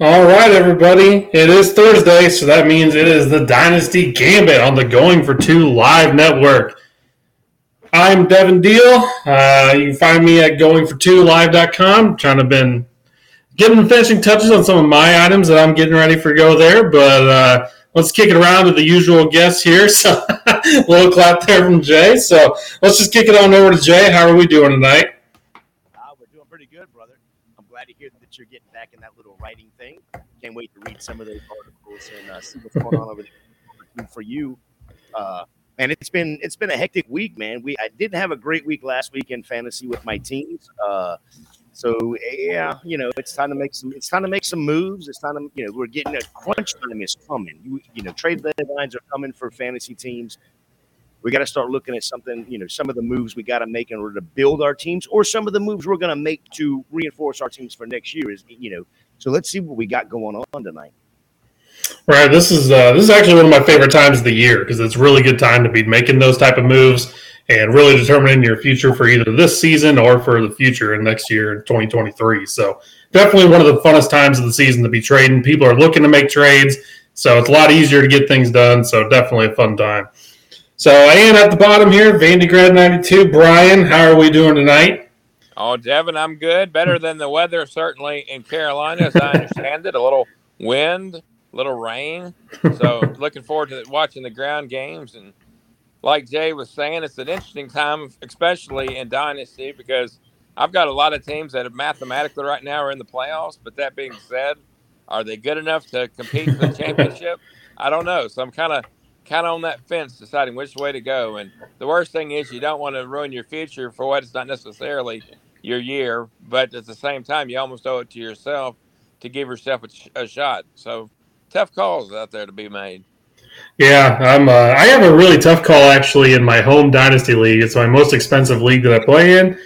All right, everybody. It is Thursday, so that means it is the Dynasty Gambit on the Going for Two live network. I'm Devin Deal. Uh, you can find me at goingfor2live.com. Trying to been getting finishing touches on some of my items that I'm getting ready for go there, but uh, let's kick it around to the usual guests here. So, a little clap there from Jay. So, let's just kick it on over to Jay. How are we doing tonight? Can't wait to read some of those articles and uh, see what's going on over there for you. Uh, and it's been it's been a hectic week, man. We I didn't have a great week last week in fantasy with my teams. Uh, so yeah, you know, it's time to make some it's time to make some moves. It's time to you know we're getting a crunch time is coming. You, you know, trade deadlines are coming for fantasy teams. We got to start looking at something, you know, some of the moves we got to make in order to build our teams, or some of the moves we're going to make to reinforce our teams for next year. Is you know, so let's see what we got going on tonight. Right. This is uh, this is actually one of my favorite times of the year because it's really good time to be making those type of moves and really determining your future for either this season or for the future in next year in 2023. So definitely one of the funnest times of the season to be trading. People are looking to make trades, so it's a lot easier to get things done. So definitely a fun time. So and at the bottom here, Vandegrad 92. Brian, how are we doing tonight? Oh, Devin, I'm good. Better than the weather, certainly in Carolina, as I understand it. A little wind, a little rain. So, looking forward to watching the ground games. And like Jay was saying, it's an interesting time, especially in Dynasty, because I've got a lot of teams that have mathematically right now are in the playoffs. But that being said, are they good enough to compete for the championship? I don't know. So, I'm kind of kind of on that fence deciding which way to go. And the worst thing is you don't want to ruin your future for what is not necessarily your year, but at the same time, you almost owe it to yourself to give yourself a, a shot. So tough calls out there to be made. Yeah, I'm. Uh, I have a really tough call actually in my home dynasty league. It's my most expensive league that I play in,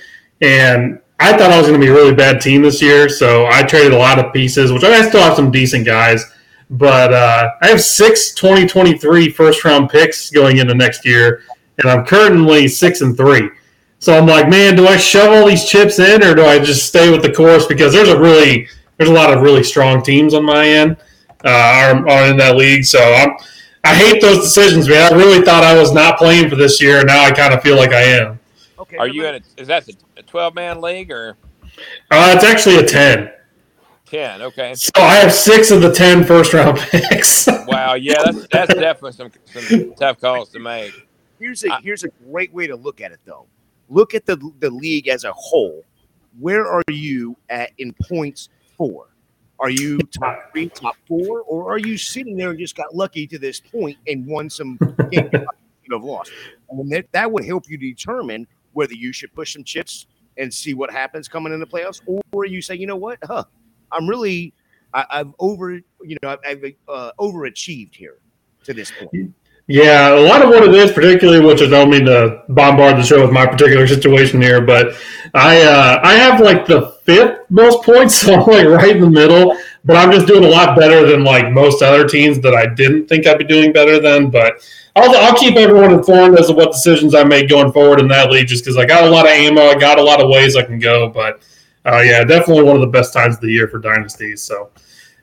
and I thought I was going to be a really bad team this year, so I traded a lot of pieces, which I still have some decent guys. But uh, I have six 2023 first round picks going into next year, and I'm currently six and three. So I'm like, man, do I shove all these chips in, or do I just stay with the course? Because there's a really there's a lot of really strong teams on my end uh, are, are in that league. So I'm I hate those decisions, man. I really thought I was not playing for this year, and now I kind of feel like I am. Okay. Are you in a, is that a 12 man league or? Uh, it's actually a 10. 10, okay. So I have six of the 10 first round picks. wow, yeah, that's, that's definitely some, some tough calls to make. Here's a, here's a great way to look at it, though look at the, the league as a whole. Where are you at in points for? Are you top three, top four, or are you sitting there and just got lucky to this point and won some games you have lost? And that, that would help you determine whether you should push some chips and see what happens coming in the playoffs, or you say, you know what, huh, I'm really, I, have over, you know, I've, I've uh, overachieved here to this point. Yeah, a lot of what it is, particularly, which I don't mean to bombard the show with my particular situation here, but I uh, I have like the fifth most points, so I'm like right in the middle. But I'm just doing a lot better than like most other teams that I didn't think I'd be doing better than. But I'll, I'll keep everyone informed as to what decisions I make going forward in that league, just because I got a lot of ammo, I got a lot of ways I can go. But uh, yeah, definitely one of the best times of the year for dynasties. So.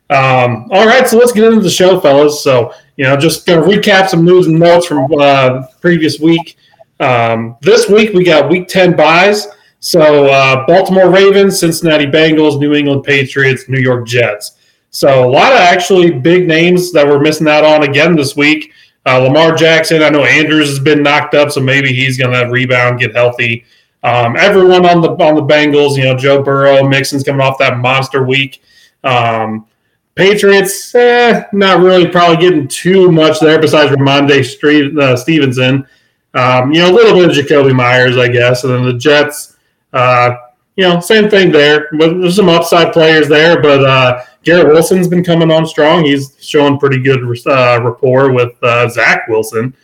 Um, all right, so let's get into the show, fellas. So, you know, just going to recap some news and notes from uh, previous week. Um, this week we got week 10 byes. So, uh, Baltimore Ravens, Cincinnati Bengals, New England Patriots, New York Jets. So, a lot of actually big names that we're missing out on again this week. Uh, Lamar Jackson, I know Andrews has been knocked up, so maybe he's going to have rebound, get healthy. Um, everyone on the on the Bengals, you know, Joe Burrow, Mixon's coming off that monster week. Um, Patriots, eh, not really probably getting too much there besides Rhamondre Street, uh, Stevenson. Um, you know, a little bit of Jakobi Meyers, I guess. And then the Jets, uh, you know, same thing there. There's some upside players there, but uh, Garrett Wilson's been coming on strong. He's showing pretty good uh, rapport with uh, Zach Wilson.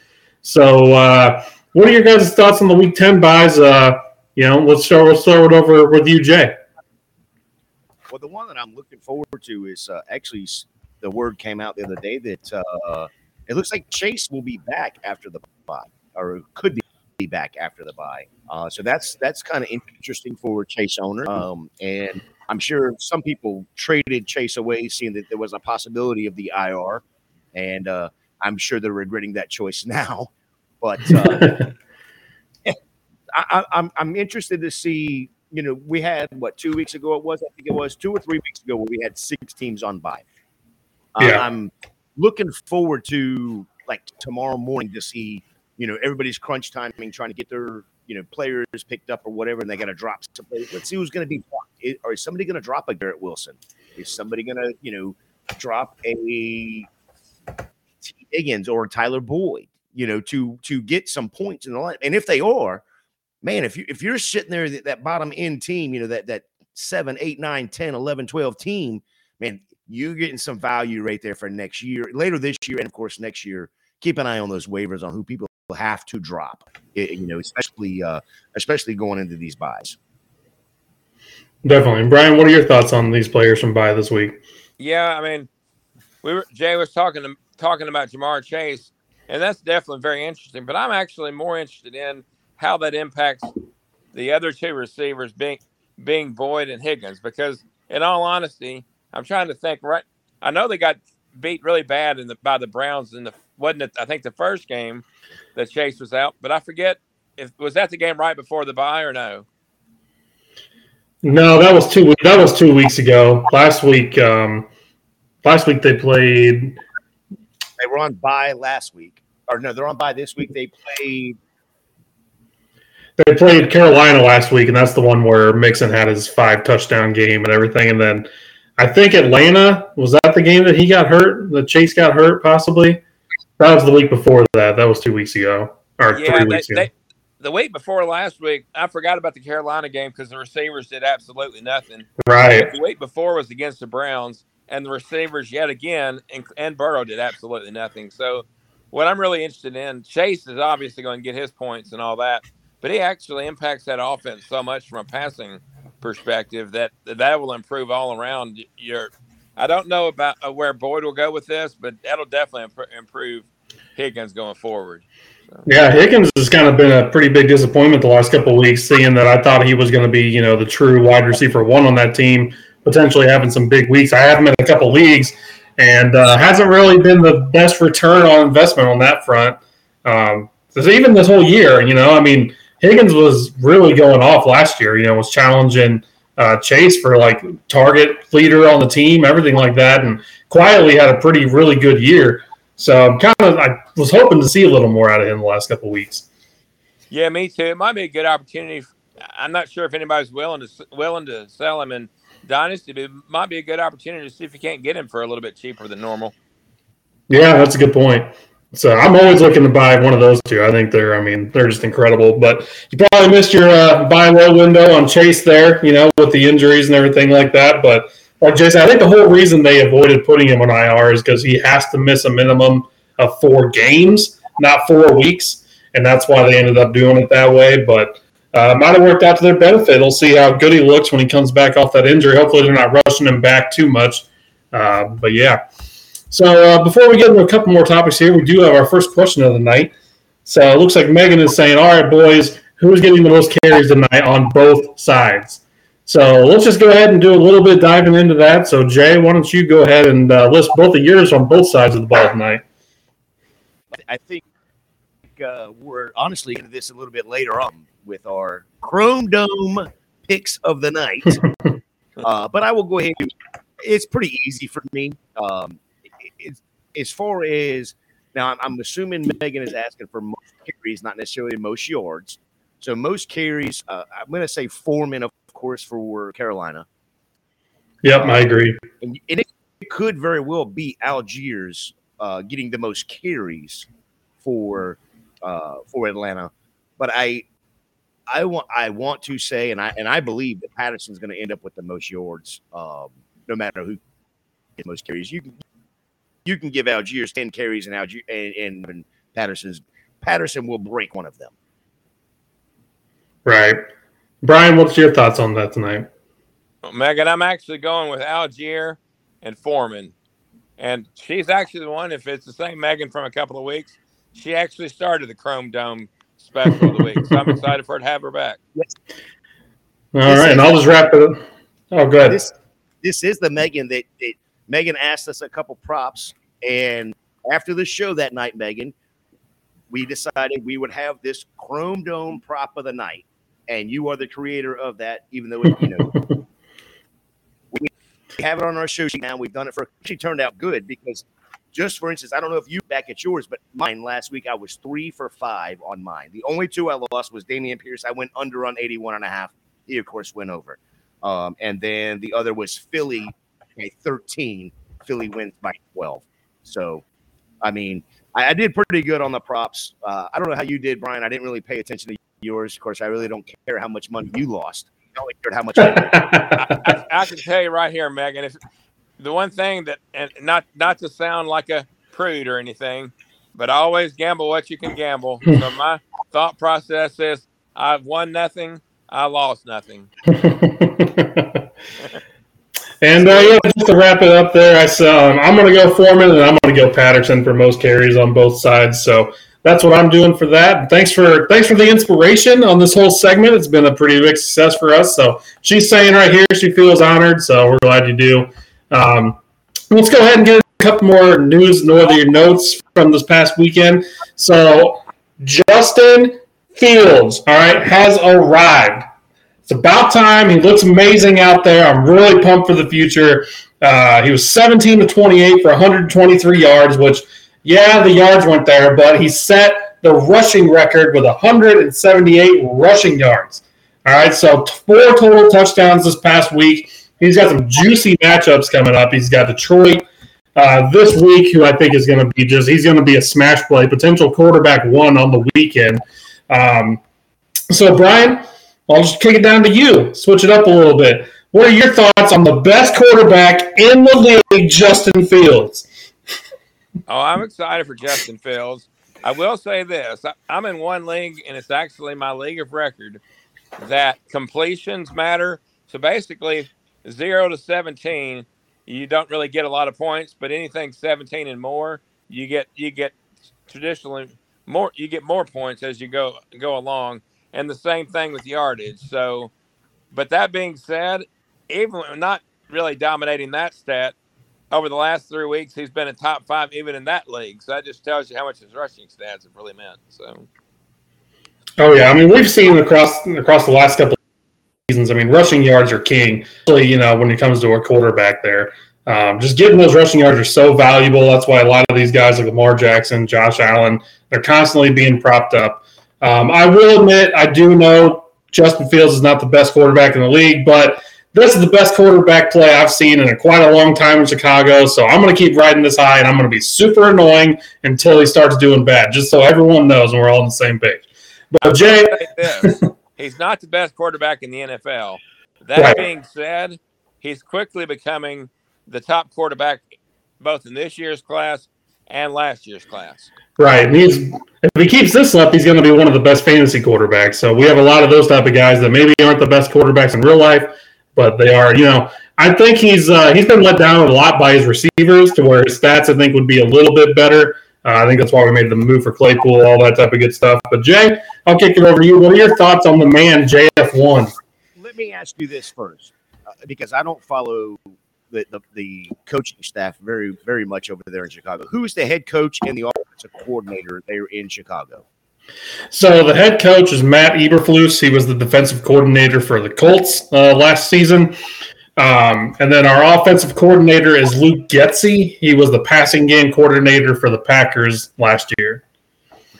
So, uh, what are your guys' thoughts on the Week 10 byes? You know, let's start, let's start it over with you, Jay. Well, the one that I'm looking forward to is uh, actually the word came out the other day that uh, it looks like Chase will be back after the bye, or could be back after the bye. Uh, so that's that's kind of interesting for Chase owner. Um, and I'm sure some people traded Chase away, seeing that there was a possibility of the IR, and uh, I'm sure they're regretting that choice now. But uh, I, I'm I'm interested to see. You know, we had what two weeks ago it was. I think it was two or three weeks ago where we had six teams on bye. Uh, Yeah. I'm looking forward to like tomorrow morning to see. You know, everybody's crunch timing, trying to get their you know players picked up or whatever, and they got to drop some. Let's see who's going to be. Is- Or is somebody going to drop a Garrett Wilson? Is somebody going to you know drop a Tee Higgins or Tyler Boyd? You know, to to get some points in the line. And if they are, man, if you if you're sitting there that, that bottom end team, you know, that that 7, 8, 9, 10, 11, 12 team, man, you're getting some value right there for next year, later this year, and of course next year. Keep an eye on those waivers on who people have to drop. eh, you know, especially uh especially going into these byes. Definitely. Brian, what are your thoughts on these players from bye this week? Yeah, I mean, we were Jay was talking to, talking about Ja'Marr Chase, and that's definitely very interesting. But I'm actually more interested in how that impacts the other two receivers, being being Boyd and Higgins, because in all honesty, I'm trying to think. Right, I know they got beat really bad in the by the Browns in the wasn't it? I think the first game that Chase was out, but I forget if was that the game right before the bye or no. No, that was two. That was two weeks ago. Last week, um, last week they played. They were on bye last week. Or no, they're on bye this week. They played They played Carolina last week, and that's the one where Mixon had his five touchdown game and everything. And then I think Atlanta was that the game that he got hurt. The Chase got hurt, possibly. That was the week before that. That was two weeks ago or Yeah, three they, weeks ago. they, the week before last week, I forgot about the Carolina game because the receivers did absolutely nothing. right. The week before was against the Browns, and the receivers yet again and, and Burrow did absolutely nothing. So, what I'm really interested in, Chase is obviously going to get his points and all that, but he actually impacts that offense so much from a passing perspective that that will improve all around. Your, I don't know about uh, where Boyd will go with this, but that'll definitely imp- improve Higgins going forward. Yeah, Higgins has kind of been a pretty big disappointment the last couple weeks, seeing that I thought he was going to be, you know, the true wide receiver one on that team, potentially having some big weeks. I have him in a couple leagues, and uh, hasn't really been the best return on investment on that front. Um, even this whole year, you know, I mean, Higgins was really going off last year. You know, was challenging uh, Chase for like target leader on the team, everything like that, and quietly had a pretty really good year. So I'm kind of I was hoping to see a little more out of him the last couple weeks. Yeah, me too. It might be a good opportunity. I'm not sure if anybody's willing to willing to sell him in Dynasty, but it might be a good opportunity to see if you can't get him for a little bit cheaper than normal. Yeah, that's a good point. So I'm always looking to buy one of those two. I think they're, I mean, they're just incredible. But you probably missed your uh, buy low window on Chase there, you know, with the injuries and everything like that. But like Jason, I think the whole reason they avoided putting him on IR is because he has to miss a minimum of four games, not four weeks, and that's why they ended up doing it that way. But uh, might have worked out to their benefit. We'll see how good he looks when he comes back off that injury. Hopefully, they're not rushing him back too much. Uh, but yeah. So uh, before we get into a couple more topics here, we do have our first question of the night. So it looks like Megan is saying, "All right, boys, who's getting the most carries tonight on both sides?" So let's just go ahead and do a little bit diving into that. So Jay, why don't you go ahead and uh, list both of yours on both sides of the ball tonight? I think uh, we're honestly into this a little bit later on with our Chrome Dome picks of the night. uh, but I will go ahead. It's pretty easy for me. Um, as far as now, I'm, I'm assuming Megan is asking for most carries, not necessarily most yards. So most carries, uh, I'm going to say Foreman, of course, for Carolina, Yep, I agree. and, and it could very well be Allgeier uh, getting the most carries for uh, for Atlanta. But I I want I want to say, and I and I believe that Patterson's going to end up with the most yards, um, no matter who gets most carries. You can you can give Allgeier ten carries, and Allgeier and, and, and Patterson's Patterson will break one of them. Right, Brian. What's your thoughts on that tonight? Megan, I'm actually going with Allgeier and Foreman. And she's actually the one, if it's the same Megan from a couple of weeks, she actually started the Chrome Dome special of the week. So I'm excited for her to have her back. All right, and I'll just wrap it. Up. Oh, good. This this is the Megan that, that Megan asked us a couple props, and after the show that night, Megan, we decided we would have this Chrome Dome prop of the night, and you are the creator of that. Even though it, you know we have it on our show now, we've done it for. She turned out good because just for instance, I don't know if you back at yours, but mine last week I was three for five on mine. The only two I lost was Dameon Pierce. I went under on 81 and a half. He, of course, went over. Um, and then the other was Philly, a 13. Philly wins by 12. So, I mean, I, I did pretty good on the props. Uh, I don't know how you did, Brian. I didn't really pay attention to yours. Of course, I really don't care how much money you lost. I only cared how much I, I, I, can tell you right here, Megan. If the one thing that, and not not to sound like a prude or anything, but I always gamble what you can gamble. so my thought process is, I've won nothing, I lost nothing. And uh, yeah, just to wrap it up there, I saw um, I'm going to go Foreman and I'm going to go Patterson for most carries on both sides. So that's what I'm doing for that. Thanks for thanks for the inspiration on this whole segment. It's been a pretty big success for us. So she's saying right here she feels honored. So we're glad you do. Um, let's go ahead and get a couple more news northerly notes from this past weekend. So Justin Fields, all right, has arrived. It's about time. He looks amazing out there. I'm really pumped for the future. Uh, he was 17 to 28 for 123 yards, which, yeah, the yards went there, but he set the rushing record with 178 rushing yards. All right, so four total touchdowns this past week. He's got some juicy matchups coming up. He's got Detroit uh, this week, who I think is going to be just, he's going to be a smash play, potential quarterback one on the weekend. Um, so, Brian, I'll just kick it down to you. Switch it up a little bit. What are your thoughts on the best quarterback in the league, Justin Fields? Oh, I'm excited for Justin Fields. I will say this I'm in one league, and it's actually my league of record that completions matter. So basically, zero to 17, you don't really get a lot of points, but anything 17 and more, you get you get traditionally more you get more points as you go go along and the same thing with yardage. So, but that being said, even not really dominating that stat over the last three weeks, he's been in top five even in that league. So that just tells you how much his rushing stats have really meant. So. Oh yeah, I mean we've seen across across the last couple seasons. I mean rushing yards are king. especially You know when it comes to a quarterback there. Um, just getting those rushing yards are so valuable. That's why a lot of these guys like Lamar Jackson, Josh Allen, they're constantly being propped up. Um, I will admit, I do know Justin Fields is not the best quarterback in the league, but this is the best quarterback play I've seen in a, quite a long time in Chicago. So I'm going to keep riding this high, and I'm going to be super annoying until he starts doing bad, just so everyone knows and we're all on the same page. But Jay, he's not the best quarterback in the NFL. That right. being said, he's quickly becoming the top quarterback both in this year's class and last year's class. Right. He's if he keeps this up, he's going to be one of the best fantasy quarterbacks. So we have a lot of those type of guys that maybe aren't the best quarterbacks in real life, but they are. You know, I think he's uh, he's been let down a lot by his receivers to where his stats I think would be a little bit better. Uh, I think that's why we made the move for Claypool, all that type of good stuff. But Jay, I'll kick it over to you. What are your thoughts on the man JF one? Let me ask you this first, uh, because I don't follow the, the, the coaching staff very very much over there in Chicago. Who is the head coach and the offensive coordinator there in Chicago? So the head coach is Matt Eberflus. He was the defensive coordinator for the Colts uh, last season. Um, and then our offensive coordinator is Luke Getsy. He was the passing game coordinator for the Packers last year.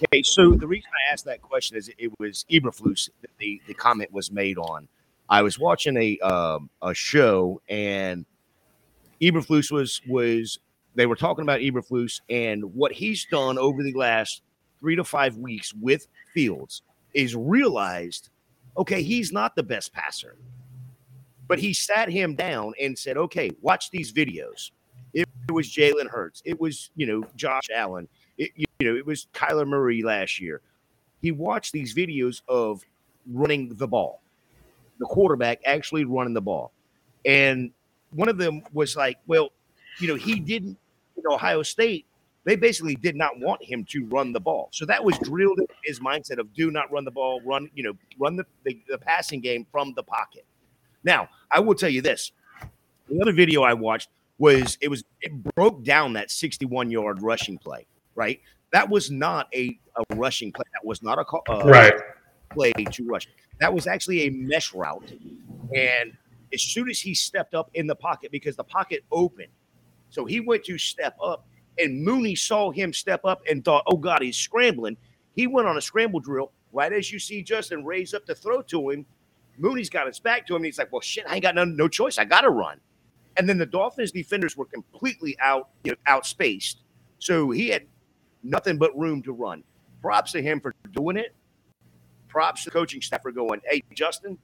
Okay, so the reason I asked that question is it was Eberflus that the, the comment was made on. I was watching a um, a show and Eberflus was was they were talking about Eberflus and what he's done over the last three to five weeks with Fields is realized, okay, he's not the best passer, but he sat him down and said, okay, watch these videos. It, it was Jalen Hurts. It was you know Josh Allen. It, you know it was Kyler Murray last year. He watched these videos of running the ball, the quarterback actually running the ball, and one of them was like, well, you know, he didn't, you know, Ohio State, they basically did not want him to run the ball. So that was drilled in his mindset of do not run the ball, run, you know, run the, the, the passing game from the pocket. Now, I will tell you this: the other video I watched was it was it broke down that 61 yard rushing play. Right, that was not a, a rushing play. That was not a uh, right play to rush. That was actually a mesh route, and as soon as he stepped up in the pocket because the pocket opened, so he went to step up, and Mooney saw him step up and thought, "Oh God, he's scrambling." He went on a scramble drill right as you see Justin raise up to throw to him. Mooney's got his back to him, and he's like, "Well, shit, I ain't got no, no choice. I got to run." And then the Dolphins defenders were completely out, you know, outspaced, so he had nothing but room to run. Props to him for doing it. Props to the coaching staff for going, "Hey, Justin,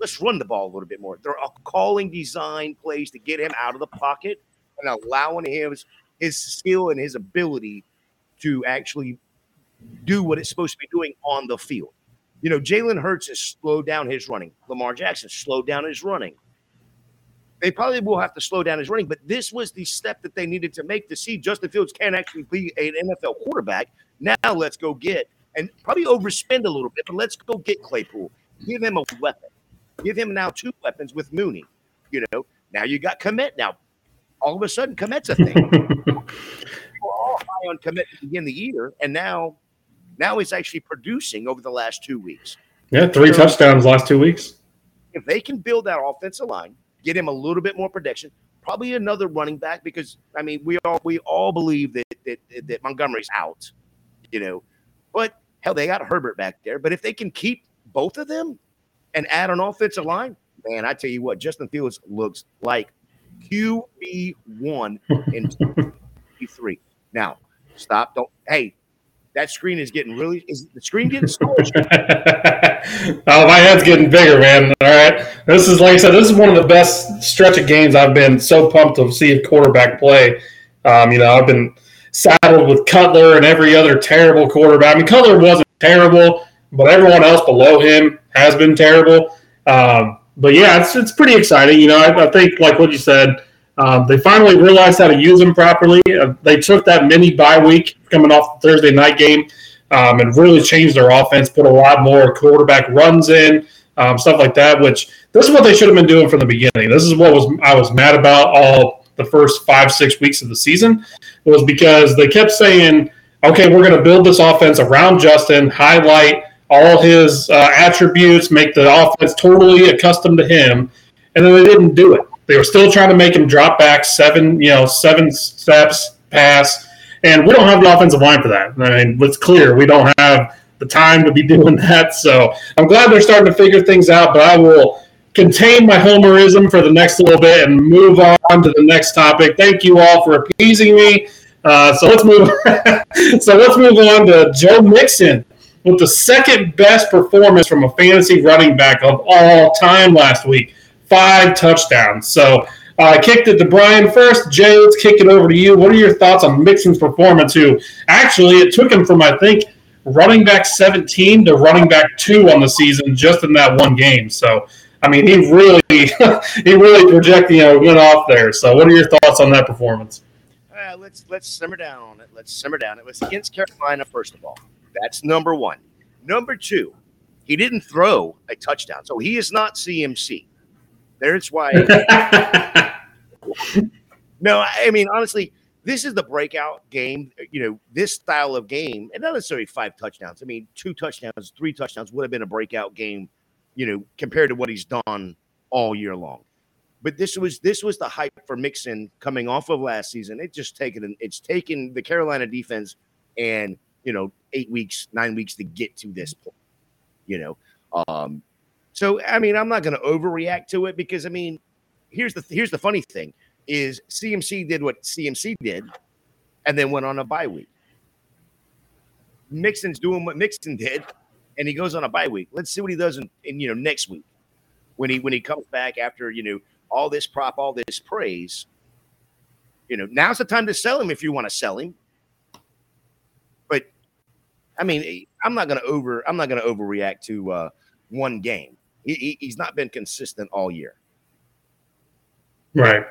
let's run the ball a little bit more." They're calling design plays to get him out of the pocket and allowing him his, his skill and his ability to actually do what it's supposed to be doing on the field. You know, Jalen Hurts has slowed down his running. Lamar Jackson slowed down his running. They probably will have to slow down his running, but this was the step that they needed to make to see Justin Fields can actually be an NFL quarterback. Now let's go get and probably overspend a little bit, but let's go get Claypool. Give him a weapon. Give him now two weapons with Mooney. You know, now you got Kmet Now all of a sudden, Kmet's a thing. We're all high on to begin the year, and now now he's actually producing over the last two weeks. Yeah, three so, touchdowns last two weeks. If they can build that offensive line, get him a little bit more protection, probably another running back because I mean we all we all believe that that, that Montgomery's out, you know, but hell they got Herbert back there. But if they can keep both of them and add an offensive line, man, I tell you what, Justin Fields looks like QB one in three. Now, stop. Don't. Hey, that screen is getting really. Is the screen getting smaller? oh, my head's getting bigger, man. All right, this is like I said. This is one of the best stretch of games I've been so pumped to see a quarterback play. Um, you know, I've been saddled with Cutler and every other terrible quarterback. I mean, Cutler wasn't terrible, but everyone else below him has been terrible. Um, but yeah, it's it's pretty exciting. You know, I, I think like what you said, um, they finally realized how to use them properly. Uh, they took that mini bye week coming off the Thursday night game um, and really changed their offense. Put a lot more quarterback runs in, um, stuff like that. Which this is what they should have been doing from the beginning. This is what was I was mad about all the first five six weeks of the season was because they kept saying, "Okay, we're going to build this offense around Justin, highlight." All his uh, attributes, make the offense totally accustomed to him, and then they didn't do it. They were still trying to make him drop back seven, you know, seven steps pass, and we don't have the offensive line for that. I mean, it's clear we don't have the time to be doing that. So I'm glad they're starting to figure things out, but I will contain my homerism for the next little bit and move on to the next topic. Thank you all for appeasing me. Uh, so let's move. so let's move on to Joe Mixon with the second best performance from a fantasy running back of all time last week. Five touchdowns. So I uh, kicked it to Brian first. Jay, let's kick it over to you. What are your thoughts on Mixon's performance? Who actually it took him from I think running back 17 to running back two on the season just in that one game. So I mean, he really he really projected, you know, went off there. So what are your thoughts on that performance? Uh, let's let's simmer down. On it. Let's simmer down. It was against Carolina, first of all. That's number one. Number two, he didn't throw a touchdown, so he is not CMC. There's why. no, I mean honestly, this is the breakout game. You know, this style of game, and not necessarily five touchdowns. I mean, two touchdowns, three touchdowns would have been a breakout game. You know, compared to what he's done all year long. But this was this was the hype for Mixon coming off of last season. It just taken it's taken the Carolina defense and you know eight weeks, nine weeks to get to this point. You know, um, so I mean, I'm not going to overreact to it because I mean, here's the here's the funny thing is CMC did what CMC did, and then went on a bye week. Mixon's doing what Mixon did, and he goes on a bye week. Let's see what he does in, in you know next week when he when he comes back after you know all this prop, all this praise. You know, now's the time to sell him if you want to sell him. I mean, I'm not going to over. I'm not going to overreact to uh, one game. He, he, he's not been consistent all year. Right,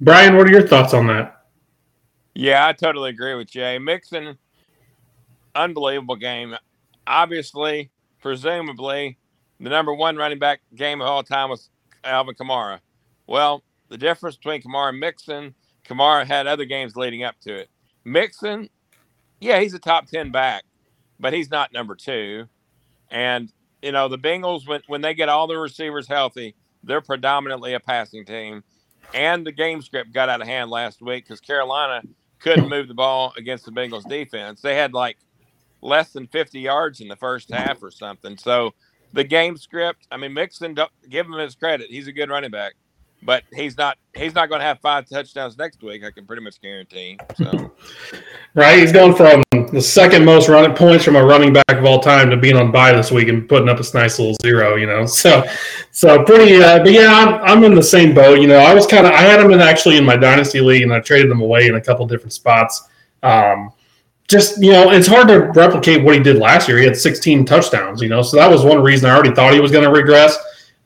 Brian. What are your thoughts on that? Yeah, I totally agree with Jay. Mixon, unbelievable game. Obviously, presumably, the number one running back game of all time was Alvin Kamara. Well, the difference between Kamara and Mixon, Kamara had other games leading up to it. Mixon, yeah, he's a top 10 back, but he's not number two. And, you know, the Bengals, when, when they get all the receivers healthy, they're predominantly a passing team. And the game script got out of hand last week because Carolina couldn't move the ball against the Bengals defense. They had like less than 50 yards in the first half or something. So the game script, I mean, Mixon, give him his credit. He's a good running back but he's not he's not going to have five touchdowns next week. I can pretty much guarantee. So, right, he's going from the second most running points from a running back of all time to being on bye this week and putting up a nice little zero. You know, so so pretty. Uh, but yeah, I'm, I'm in the same boat. You know, I was kind of I had him in actually in my dynasty league, and I traded him away in a couple different spots. Um, just you know, it's hard to replicate what he did last year. He had 16 touchdowns. You know, so that was one reason I already thought he was going to regress.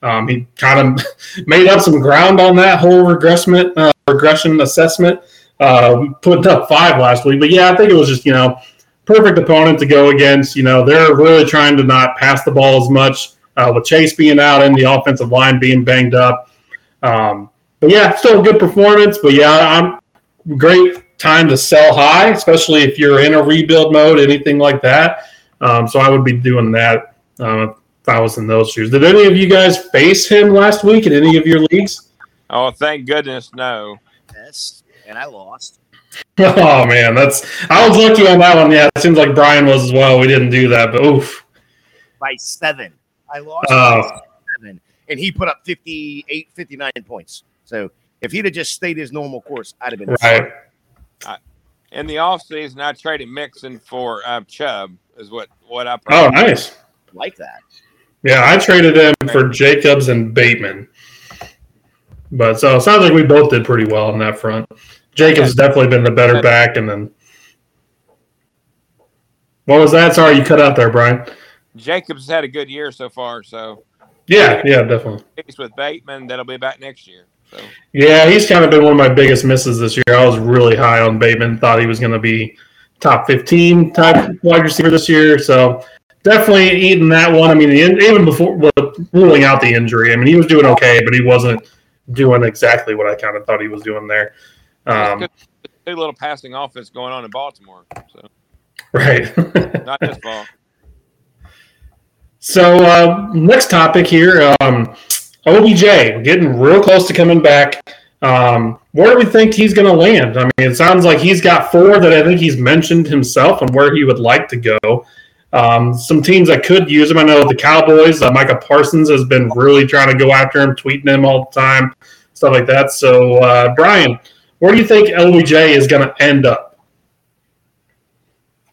Um, he kind of made up some ground on that whole regression uh, regression assessment. Uh, put up five last week, but yeah, I think it was just you know perfect opponent to go against. You know they're really trying to not pass the ball as much uh, with Chase being out and the offensive line being banged up. Um, but yeah, still a good performance. But yeah, I'm great time to sell high, especially if you're in a rebuild mode, anything like that. Um, so I would be doing that. Uh, if I was in those shoes. Did any of you guys face him last week in any of your leagues? Oh, thank goodness, no. Yes, and I lost. Oh man, that's I was lucky on that one. Yeah, it seems like Brian was as well. We didn't do that, but oof. By seven. I lost uh, seven. And he put up 58, 59 points. So if he'd have just stayed his normal course, I'd have been right. I, in the offseason, I traded Mixon for uh, Chubb, is what, what I Oh, nice. Like that. Yeah, I traded him for Jacobs and Bateman. But so it sounds like we both did pretty well on that front. Jacobs definitely been the better back, and then what was that? Sorry, you cut out there, Brian. Jacobs has had a good year so far, so yeah, yeah, definitely. He's with Bateman, that'll be back next year. So yeah, he's kind of been one of my biggest misses this year. I was really high on Bateman, thought he was going to be top fifteen type wide receiver this year. So definitely eating that one. I mean, even before ruling out the injury, I mean, he was doing okay, but he wasn't doing exactly what I kind of thought he was doing there. Um, a little passing offense going on in Baltimore. So. Right. Not his fault. So uh, next topic here, um, OBJ getting real close to coming back. Um, where do we think he's going to land? I mean, it sounds like he's got four that I think he's mentioned himself and where he would like to go. Um, some teams that could use him, I know the Cowboys. Uh, Micah Parsons has been really trying to go after him, tweeting him all the time, stuff like that. So, uh, Brian, where do you think LBJ is going to end up?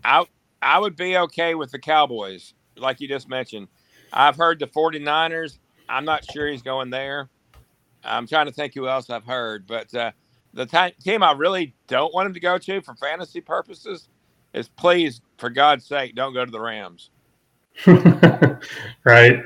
I I would be okay with the Cowboys, like you just mentioned. I've heard the 49ers. I'm not sure he's going there. I'm trying to think who else I've heard, but uh, the t- team I really don't want him to go to for fantasy purposes is please, for God's sake, don't go to the Rams. right.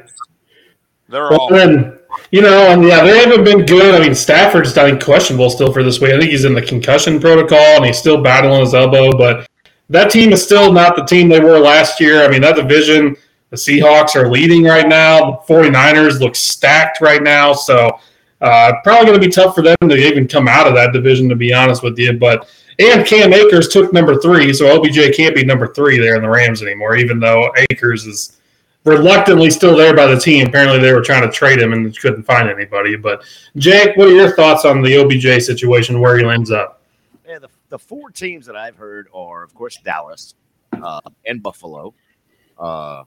They're all. Then, you know, and yeah, they haven't been good. I mean, Stafford's, think, questionable still for this week. I think he's in the concussion protocol and he's still battling his elbow, but that team is still not the team they were last year. I mean, that division, the Seahawks are leading right now. The 49ers look stacked right now. So, uh, probably going to be tough for them to even come out of that division, to be honest with you. But and Cam Akers took number three, so OBJ can't be number three there in the Rams anymore, even though Akers is reluctantly still there by the team. Apparently, they were trying to trade him and couldn't find anybody. But Jake, what are your thoughts on the OBJ situation, where he ends up? Yeah, the, the four teams that I've heard are, of course, Dallas uh, and Buffalo, uh,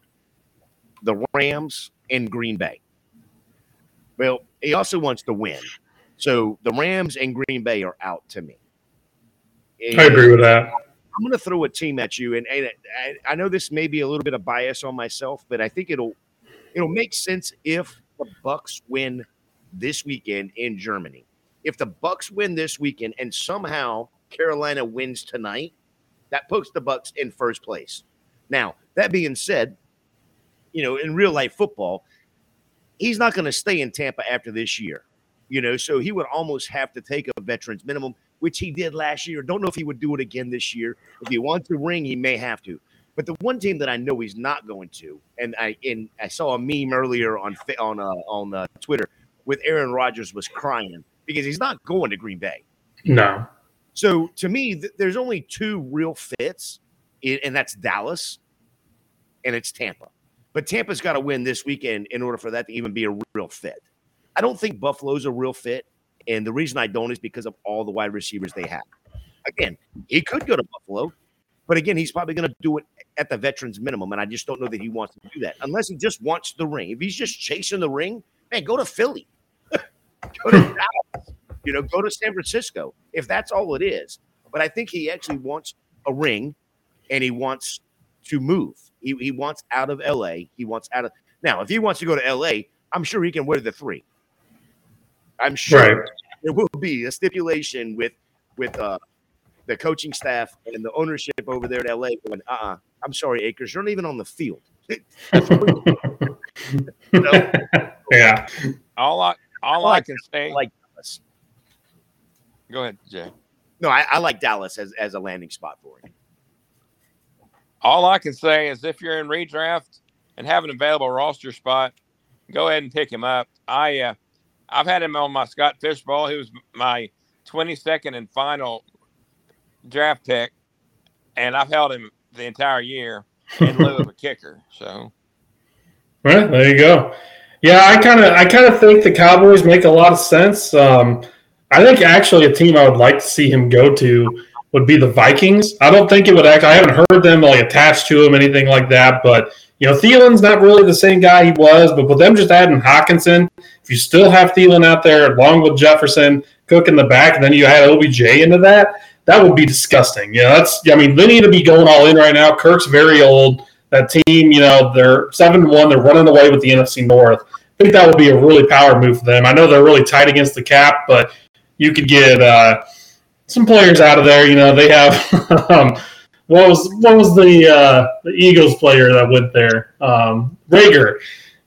the Rams, and Green Bay. Well, he also wants to win. So the Rams and Green Bay are out to me. I agree with that. I'm going to throw a team at you, and, and I, I know this may be a little bit of bias on myself, but I think it'll it'll make sense if the Bucs win this weekend in Germany. If the Bucs win this weekend and somehow Carolina wins tonight, that puts the Bucs in first place. Now, that being said, you know, in real life football, he's not going to stay in Tampa after this year. You know, so he would almost have to take a veterans minimum which he did last year. Don't know if he would do it again this year. If he wants to ring, he may have to. But the one team that I know he's not going to, and I and I saw a meme earlier on on uh, on uh, Twitter with Aaron Rodgers was crying because he's not going to Green Bay. No. So to me, th- there's only two real fits, and that's Dallas and it's Tampa. But Tampa's got to win this weekend in order for that to even be a real fit. I don't think Buffalo's a real fit. And the reason I don't is because of all the wide receivers they have. Again, he could go to Buffalo, but again, he's probably going to do it at the veterans minimum. And I just don't know that he wants to do that unless he just wants the ring. If he's just chasing the ring, man, go to Philly, go to Dallas, you know, go to San Francisco if that's all it is. But I think he actually wants a ring and he wants to move. He, he wants out of LA. He wants out of now. If he wants to go to LA, I'm sure he can wear the three. I'm sure right. There will be a stipulation with with uh, the coaching staff and the ownership over there at LA going, uh uh-uh, I'm sorry, Akers, you're not even on the field. Yeah. All I all I, like, I can say like Dallas. Go ahead, Jay. No, I, I like Dallas as, as a landing spot for him. All I can say is if you're in redraft and have an available roster spot, go ahead and pick him up. I uh, I've had him on my Scott Fish Bowl. He was my 22nd and final draft pick, and I've held him the entire year in lieu of a kicker. So, well, there you go. Yeah, I kind of I kind of think the Cowboys make a lot of sense. Um, I think actually a team I would like to see him go to would be the Vikings. I don't think it would act. I haven't heard them like attached to him, anything like that. But you know, Thielen's not really the same guy he was. But with them just adding Hockenson, if you still have Thielen out there along with Jefferson, Cook in the back, and then you add OBJ into that, that would be disgusting. You know, that's I mean, they need to be going all in right now. Kirk's very old. That team, you know, they're seven one. They're running away with the NFC North. I think that would be a really power move for them. I know they're really tight against the cap, but you could get. Uh, some players out of there. You know, they have um, what was what was the uh, the Eagles player that went there? Um, Reagor.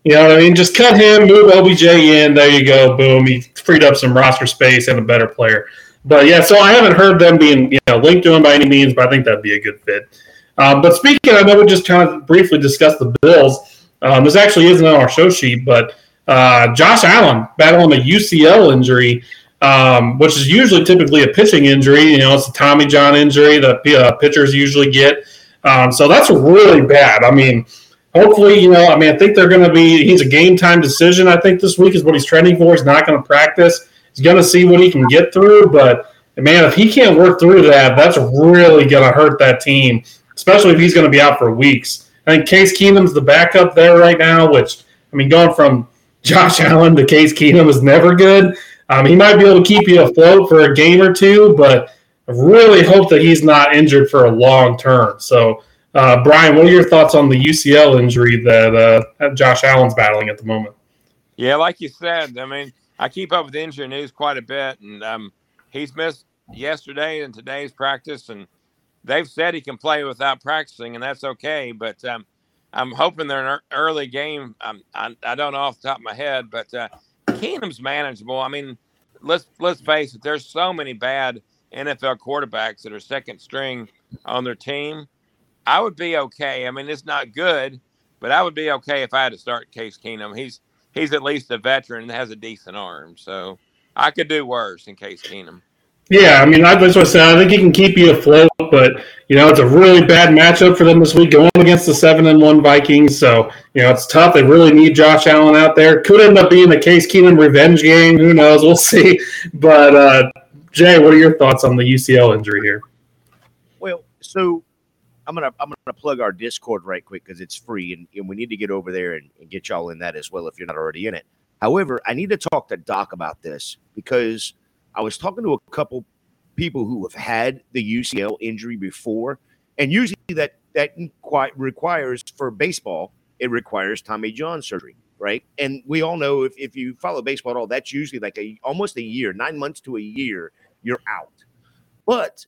You know what I mean? Just cut him, move OBJ in. There you go. Boom. He freed up some roster space and a better player. But yeah, so I haven't heard them being you know linked to him by any means, but I think that'd be a good fit. Um, but speaking, I know we just kind of briefly discussed the Bills. Um, this actually isn't on our show sheet, but uh, Josh Allen battling a UCL injury um, which is usually typically a pitching injury. You know, it's a Tommy John injury that uh, pitchers usually get. Um, so that's really bad. I mean, hopefully, you know, I mean, I think they're going to be. He's a game time decision. I think this week is what he's training for. He's not going to practice. He's going to see what he can get through. But man, if he can't work through that, that's really going to hurt that team, especially if he's going to be out for weeks. I think Case Keenum's the backup there right now, which I mean, going from Josh Allen to Case Keenum is never good. Um, he might be able to keep you afloat for a game or two, but I really hope that he's not injured for a long term. So, uh, Brian, what are your thoughts on the UCL injury that uh, Josh Allen's battling at the moment? Yeah, like you said, I mean, I keep up with injury news quite a bit, and um, he's missed yesterday and today's practice, and they've said he can play without practicing, and that's okay. But um, I'm hoping they're an early game. Um, I, I, don't know off the top of my head, but uh, Keenum's manageable. I mean, let's let's face it. There's so many bad NFL quarterbacks that are second string on their team. I would be okay. I mean, it's not good, but I would be okay if I had to start Case Keenum. He's he's at least a veteran and has a decent arm, so I could do worse in Case Keenum. Yeah, I mean, that's what I said. I think he can keep you afloat, but you know, it's a really bad matchup for them this week, going against the seven and one Vikings. So you know, it's tough. They really need Josh Allen out there. Could end up being a Case Keenum revenge game. Who knows? We'll see. But uh, Jay, what are your thoughts on the UCL injury here? Well, so I'm gonna I'm gonna plug our Discord right quick because it's free, and, and we need to get over there and, and get y'all in that as well if you're not already in it. However, I need to talk to Doc about this because I was talking to a couple people who have had the UCL injury before, and usually that that requires for baseball it requires Tommy John surgery, right? And we all know if, if you follow baseball at all, that's usually like a almost a year, nine months to a year, you're out. But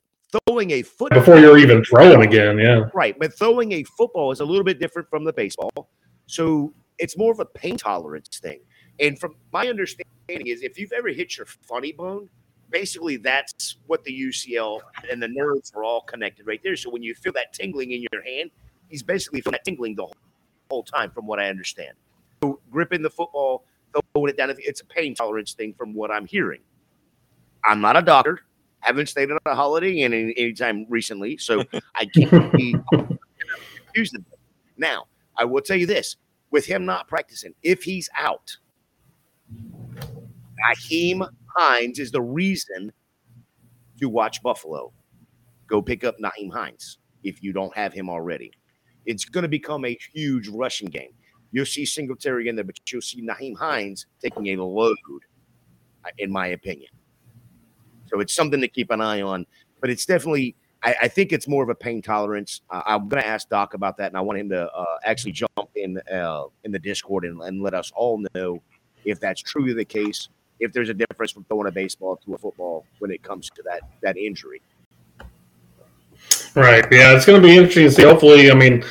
throwing a football before you're even throwing again, yeah, right. But throwing a football is a little bit different from the baseball, so it's more of a pain tolerance thing. And from my understanding is if you've ever hit your funny bone, basically that's what the UCL and the nerves are all connected right there. So when you feel that tingling in your hand, he's basically feeling that tingling the whole, whole time, from what I understand. So gripping the football, throwing it down. It's a pain tolerance thing from what I'm hearing. I'm not a doctor. Haven't stayed on a holiday in any, any time recently, so I can't be confused. Now, I will tell you this: with him not practicing, if he's out, Nyheim Hines is the reason to watch Buffalo. Go pick up Nyheim Hines if you don't have him already. It's going to become a huge rushing game. You'll see Singletary in there, but you'll see Nyheim Hines taking a load, uh, in my opinion. So it's something to keep an eye on. But it's definitely, I, I think it's more of a pain tolerance. Uh, I'm going to ask Doc about that, and I want him to uh, actually jump in uh, in the Discord and, and let us all know if that's truly the case. If there's a difference from throwing a baseball to a football when it comes to that that injury. Right. Yeah, it's going to be interesting to see. Hopefully, I mean,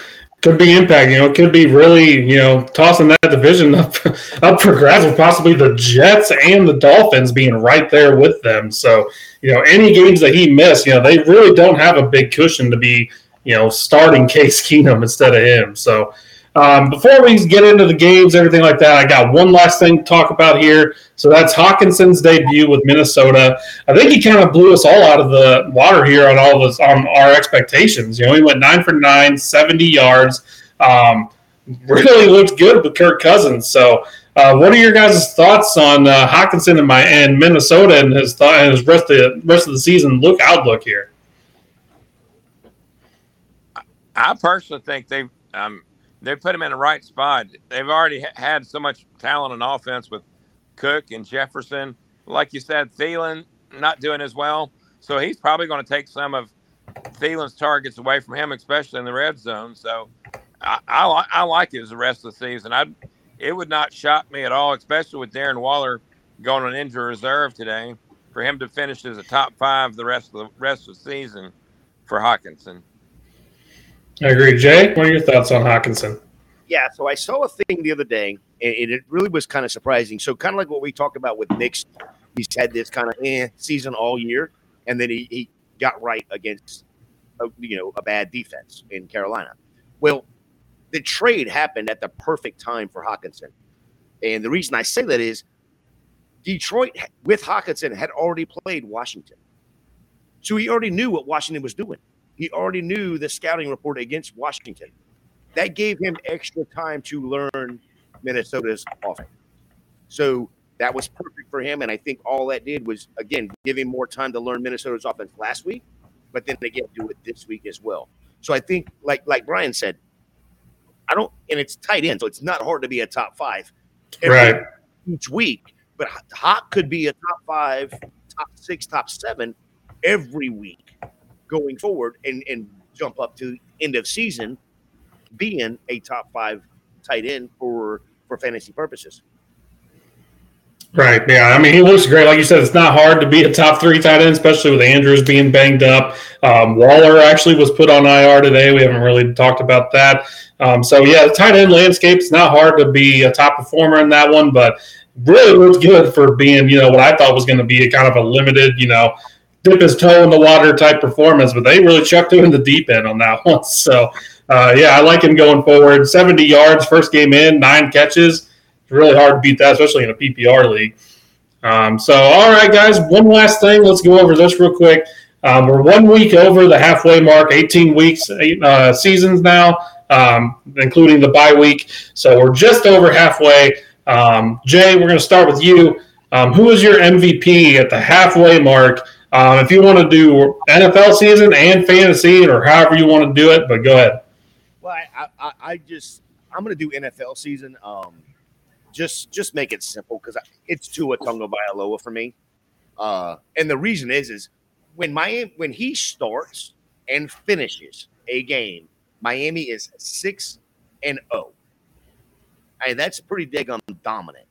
could be impact. You know, it could be really, you know, tossing that division up, up for grabs with possibly the Jets and the Dolphins being right there with them. So, you know, any games that he missed, you know, they really don't have a big cushion to be, you know, starting Case Keenum instead of him. So, um, before we get into the games, everything like that, I got one last thing to talk about here. So that's Hockenson's debut with Minnesota. I think he kind of blew us all out of the water here on all of us on our expectations. You know, he went nine for nine, 70 yards. Um, really looked good with Kirk Cousins. So, uh, what are your guys' thoughts on uh, Hockenson and my and Minnesota and his th- and his rest of the rest of the season look outlook here? I personally think they um, they put him in the right spot. They've already ha- had so much talent on offense with Cook and Jefferson. Like you said, Thielen not doing as well. So he's probably going to take some of Thielen's targets away from him, especially in the red zone. So I, I, I like it as the rest of the season. I it would not shock me at all, especially with Darren Waller going on injury reserve today, for him to finish as a top five the rest of the rest of the season for Hockenson. I agree. Jay, what are your thoughts on Hockenson? Yeah, so I saw a thing the other day, and it really was kind of surprising. So, kind of like what we talked about with Nick's, he's had this kind of eh season all year, and then he, he got right against, a, you know, a bad defense in Carolina. Well, the trade happened at the perfect time for Hockenson, and the reason I say that is Detroit with Hockenson had already played Washington, so he already knew what Washington was doing. He already knew the scouting report against Washington. That gave him extra time to learn Minnesota's offense. So that was perfect for him. And I think all that did was, again, give him more time to learn Minnesota's offense last week, but then again, do it this week as well. So I think, like like Brian said, I don't, and it's tight end, so it's not hard to be a top five right each week. But Hawk could be a top five, top six, top seven every week going forward and, and jump up to end of season being a top five tight end for for fantasy purposes. Right. Yeah. I mean, he looks great. Like you said, it's not hard to be a top three tight end, especially with Andrews being banged up. Um, Waller actually was put on IR today. We haven't really talked about that. Um, so, yeah, the tight end landscape, it's not hard to be a top performer in that one, but really looks good for being, you know, what I thought was going to be a kind of a limited, you know, dip his toe in the water type performance, but they really chucked him in the deep end on that one. So, uh, yeah, I like him going forward. 70 yards, first game in, nine catches. It's really hard to beat that, especially in a PPR league. Um, so, all right, guys, one last thing. Let's go over this real quick. Um, we're one week over the halfway mark, 18 weeks, eight uh, seasons now, um, including the bye week. So we're just over halfway. Um, Jay, we're going to start with you. Um, who is your MVP at the halfway mark? Um, if you want to do NFL season and fantasy, or however you want to do it, but go ahead. Well, I, I, I just I'm going to do NFL season. Um, just just make it simple because it's Tua Tagovailoa for me. Uh, and the reason is is when Miami when he starts and finishes a game, Miami is six and zero. Oh. I that's pretty daggone dominant.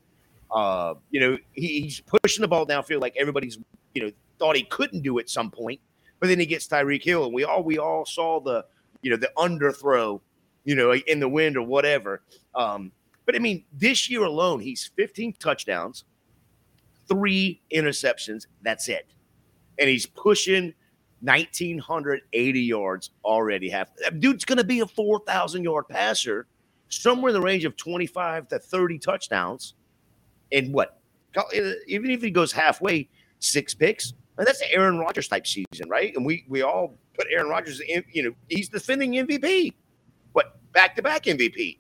Uh, you know, he, he's pushing the ball downfield like everybody's you know thought he couldn't do at some point, but then he gets Tyreek Hill, and we all we all saw the you know the underthrow, you know, in the wind or whatever. Um, but I mean, this year alone, he's 15 touchdowns, three interceptions. That's it, and he's pushing 1980 yards already. Half dude's going to be a 4,000 yard passer, somewhere in the range of 25 to 30 touchdowns in what? Even if he goes halfway, six picks. That's an Aaron Rodgers type season, right? And we we all put Aaron Rodgers in. You know, he's defending MVP. What back to back MVP?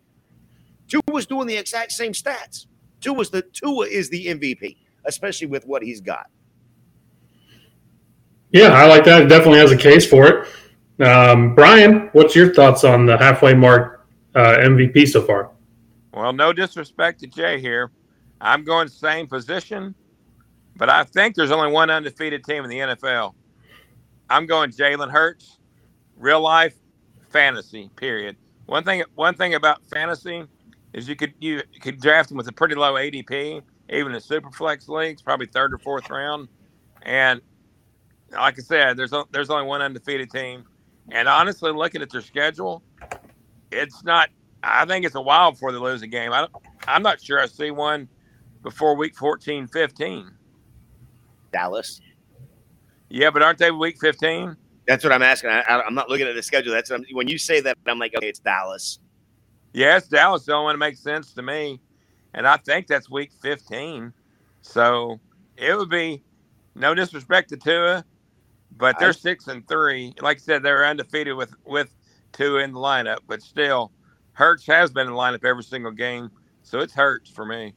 Tua was doing the exact same stats. Tua was the Tua is the MVP, especially with what he's got. Yeah, I like that. It definitely has a case for it. Um, Brian, what's your thoughts on the halfway mark uh, MVP so far? Well, no disrespect to Jay here. I'm going same position, but I think there's only one undefeated team in the NFL. I'm going Jalen Hurts, real life, fantasy. Period. One thing, one thing about fantasy is you could you could draft him with a pretty low ADP, even in super flex leagues, probably third or fourth round. And like I said, there's there's only one undefeated team. And honestly, looking at their schedule, it's not. I think it's a while before they lose a game. I I'm not sure I see one before week 14, 15. Dallas. Yeah, but aren't they week 15? That's what I'm asking. I, am not looking at the schedule. That's when you say that, I'm like, okay, it's Dallas. Yes, Dallas. The only one that makes sense to me, and I think that's week 15. So it would be no disrespect to Tua, but they're I, six and three. Like I said, they're undefeated with with Tua in the lineup, but still, Hurts has been in the lineup every single game, so it's Hurts for me.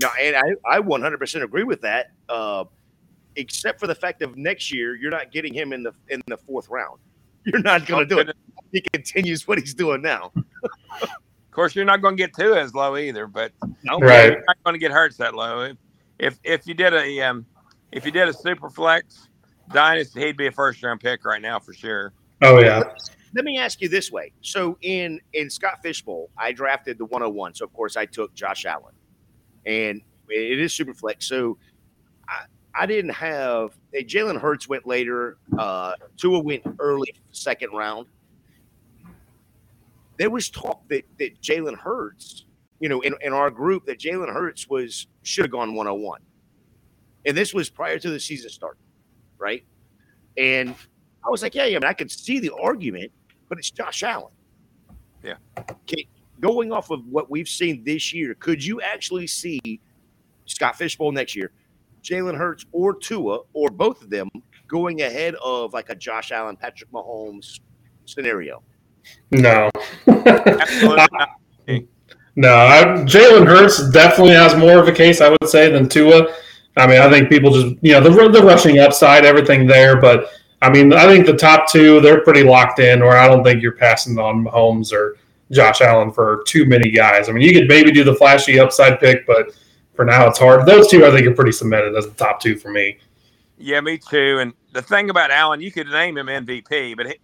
No, and I, I 100% agree with that. Uh, except for the fact of next year, you're not getting him in the in the fourth round. You're not going to do it. He continues what he's doing now. of course, you're not going to get two as low either, but no, right. you're not going to get Hurts that low. If, if if you did a um, if you did a super flex dynasty, he'd be a first round pick right now for sure. Oh yeah. Let me ask you this way. So in in Scott Fish Bowl, I drafted the 101. So of course I took Josh Allen and it is super flex. So I, didn't have a Jalen Hurts went later. Uh, Tua went early second round. There was talk that that Jalen Hurts, you know, in, in our group, that Jalen Hurts was should have gone 101. And this was prior to the season start, right? And I was like, yeah, yeah, I, mean, I could see the argument, but it's Josh Allen. Yeah. Okay, going off of what we've seen this year, could you actually see Scott Fish Bowl next year, Jalen Hurts or Tua or both of them going ahead of like a Josh Allen, Patrick Mahomes scenario? No. no, Jalen Hurts definitely has more of a case, I would say, than Tua. I mean, I think people just, you know, the, the rushing upside, everything there. But I mean, I think the top two, they're pretty locked in, or I don't think you're passing on Mahomes or Josh Allen for too many guys. I mean, you could maybe do the flashy upside pick, but for now it's hard. Those two, I think, are pretty cemented as the top two for me. Yeah, me too. And the thing about Allen, you could name him MVP, but he,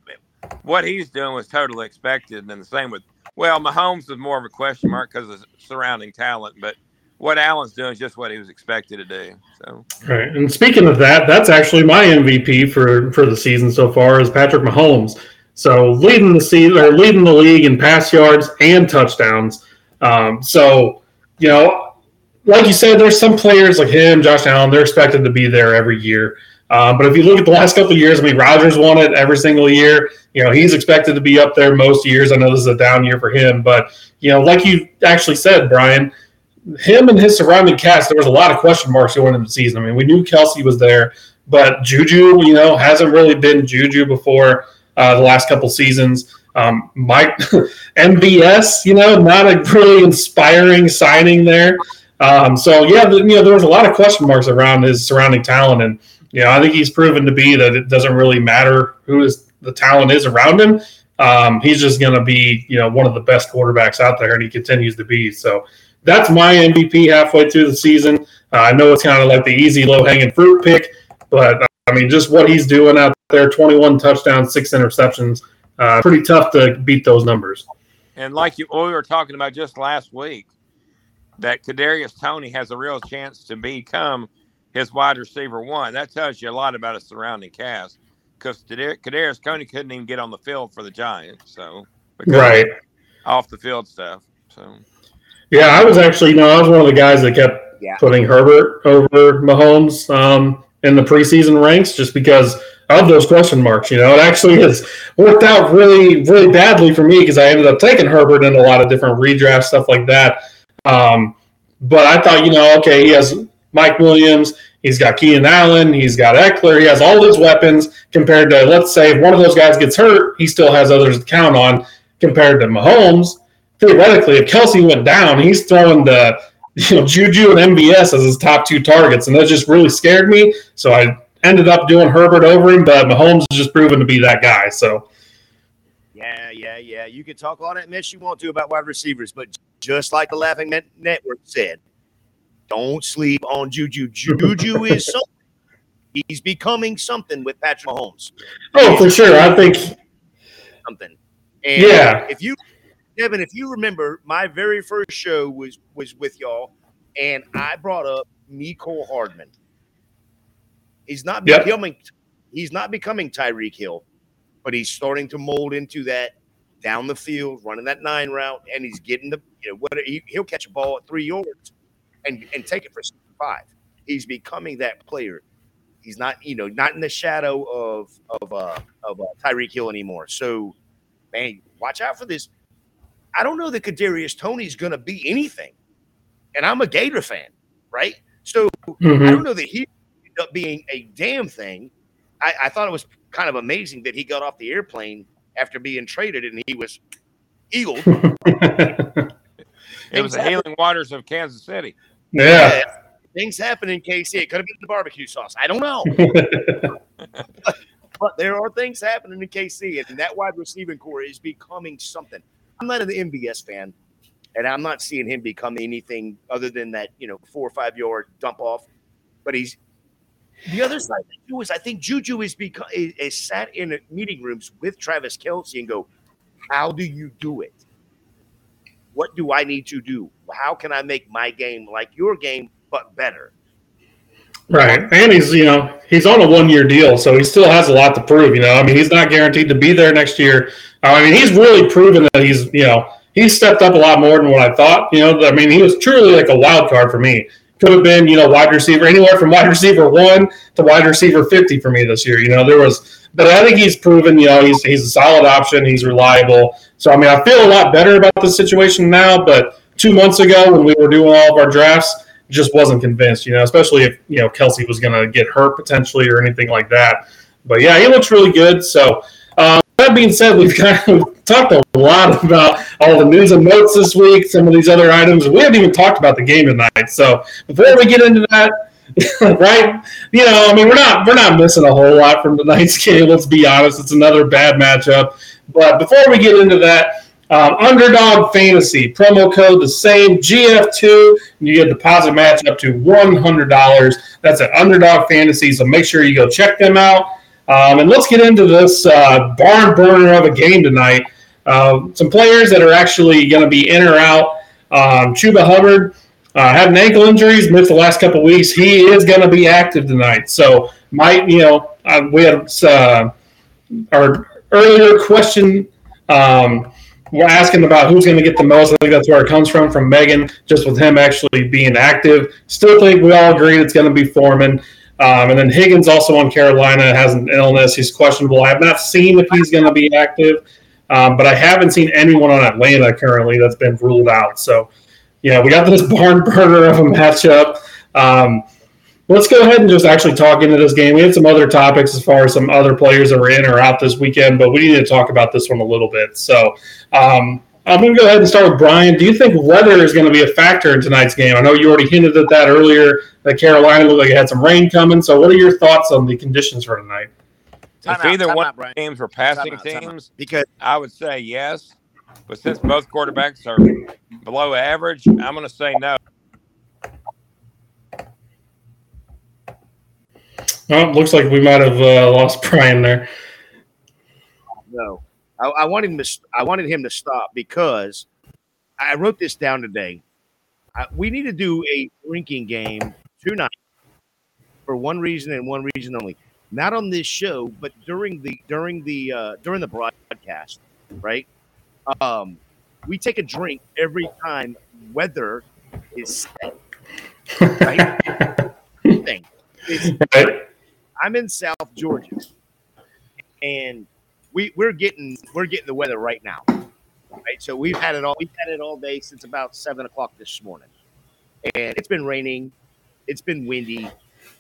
what he's doing was totally expected. And the same with, well, Mahomes was more of a question mark because of surrounding talent, but what Allen's doing is just what he was expected to do. So right. And speaking of that, that's actually my MVP for for the season so far is Patrick Mahomes. So leading the season or leading the league in pass yards and touchdowns. Um, so you know, like you said, there's some players like him, Josh Allen. They're expected to be there every year. Um, but if you look at the last couple of years, I mean, Rodgers won it every single year. You know, he's expected to be up there most years. I know this is a down year for him, but you know, like you actually said, Brian, him and his surrounding cast, there was a lot of question marks going into the season. I mean, we knew Kelce was there, but Juju, you know, hasn't really been Juju before uh, the last couple seasons. Um, Mike MVS, you know, not a really inspiring signing there. Um, so yeah, you know, there was a lot of question marks around his surrounding talent, and you know, I think he's proven to be that it doesn't really matter who is the talent is around him. Um, he's just going to be, you know, one of the best quarterbacks out there, and he continues to be. So that's my MVP halfway through the season. Uh, I know it's kind of like the easy, low hanging fruit pick, but I mean, just what he's doing out there 21 touchdowns, six interceptions. Uh, pretty tough to beat those numbers. And like you, we were talking about just last week, that Kadarius Toney has a real chance to become his wide receiver one. That tells you a lot about his surrounding cast because Kadarius Toney couldn't even get on the field for the Giants, so right off the field stuff. So yeah, I was actually, you know, I was one of the guys that kept yeah. putting Herbert over Mahomes um, in the preseason ranks just because of those question marks. You know, it actually has worked out really, really badly for me because I ended up taking Herbert in a lot of different redraft stuff like that. Um, But I thought, you know, okay, he has Mike Williams, he's got Keenan Allen, he's got Ekeler, he has all his weapons compared to, let's say, if one of those guys gets hurt, he still has others to count on compared to Mahomes. Theoretically, if Kelce went down, he's throwing the you know Juju and MVS as his top two targets, and that just really scared me. So I ended up doing Herbert over him, but Mahomes has just proven to be that guy. So yeah, yeah, yeah. You can talk all that mess you want to about wide receivers, but just like the Laughing Network said, don't sleep on Juju. Juju is something. He's becoming something with Patrick Mahomes. Oh, for sure. I think something. And yeah. If you, Kevin, if you remember, my very first show was was with y'all, and I brought up Mecole Hardman. He's not yep. becoming. He's not becoming Tyreek Hill, but he's starting to mold into that down the field, running that nine route, and he's getting the you know what he, will catch a ball at three yards and and take it for five. He's becoming that player. He's not you know not in the shadow of of uh, of uh, Tyreek Hill anymore. So, man, watch out for this. I don't know that Kadarius Toney's going to be anything, and I'm a Gator fan, right? So mm-hmm. I don't know that he ended up being a damn thing. I, I thought it was kind of amazing that he got off the airplane after being traded and he was eagle. it was the hailing waters of Kansas City. Yeah. yeah. Things happen in KC. It could have been the barbecue sauce. I don't know. but there are things happening in KC, and that wide receiving core is becoming something. I'm not an MVS fan, and I'm not seeing him become anything other than that, you know, four or five yard dump off. But he's the other side too is I think Juju is become is, is sat in meeting rooms with Travis Kelce and go, how do you do it? What do I need to do? How can I make my game like your game but better? Right. And he's, you know, he's on a one year deal, so he still has a lot to prove, you know. I mean, he's not guaranteed to be there next year. I mean, he's really proven that he's, you know, he's stepped up a lot more than what I thought. You know, I mean, he was truly like a wild card for me could have been, you know, wide receiver, anywhere from wide receiver one to wide receiver 50 for me this year. You know, there was, but I think he's proven, you know, he's, he's a solid option. He's reliable. So, I mean, I feel a lot better about the situation now, but two months ago when we were doing all of our drafts, just wasn't convinced, you know, especially if, you know, Kelce was going to get hurt potentially or anything like that. But yeah, he looks really good. So, um, that being said, we've kind of talked a lot about all the news and notes this week, some of these other items. We haven't even talked about the game tonight. So before we get into that, right? You know, I mean, we're not we're not missing a whole lot from tonight's game. Let's be honest; it's another bad matchup. But before we get into that, um, underdog fantasy promo code the same GF2. And you get a deposit match up to $100. That's at underdog fantasy. So make sure you go check them out. Um, and let's get into this uh, barn burner of a game tonight. Uh, some players that are actually going to be in or out. Um, Chuba Hubbard uh, had an ankle injury, missed the last couple weeks. He is going to be active tonight. So, might you know, uh, we had uh, our earlier question. Um, we're asking about who's going to get the most. I think that's where it comes from, from Megan, just with him actually being active. Still think we all agree it's going to be Foreman. Um, and then Higgins also on Carolina has an illness. He's questionable. I have not seen if he's going to be active, um, but I haven't seen anyone on Atlanta currently that's been ruled out. So, yeah, we got this barn burner of a matchup. Um, let's go ahead and just actually talk into this game. We had some other topics as far as some other players that were in or out this weekend, but we need to talk about this one a little bit. So, um, I'm going to go ahead and start with Brian. Do you think weather is going to be a factor in tonight's game? I know you already hinted at that earlier. That Carolina looked like it had some rain coming. So, what are your thoughts on the conditions for tonight? Time if out, either one of teams were passing out, teams, because I would say yes. But since both quarterbacks are below average, I'm going to say no. Oh, looks like we might have uh, lost Brian there. No. I, I wanted him to. I wanted him to stop because I wrote this down today. I, we need to do a drinking game tonight for one reason and one reason only. Not on this show, but during the during the uh, during the broadcast, right? Um, we take a drink every time weather is set. Right? Thing. Right. I'm in South Georgia, and we we're getting we're getting the weather right now. Right, so we've had it all we've had it all day since about seven o'clock this morning, and it's been raining, it's been windy,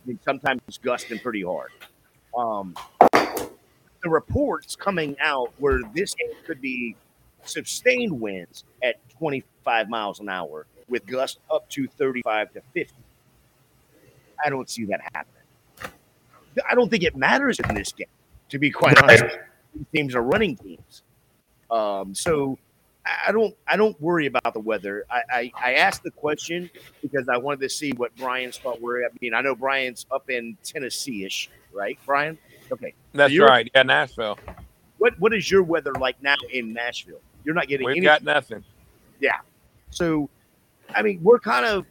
and sometimes it's gusting pretty hard. Um, the reports coming out where this game could be sustained winds at 25 miles an hour with gusts up to 35 to 50. I don't see that happening. I don't think it matters in this game, to be quite honest. These teams are running teams. Um, so I don't I don't worry about the weather. I, I, I asked the question because I wanted to see what Brian's thought were. I mean, I know Brian's up in Tennessee ish, right, Brian? Okay. That's you're- right. Yeah, Nashville. What what is your weather like now in Nashville? You're not getting We've any got nothing. Yeah. So, I mean, we're kind of,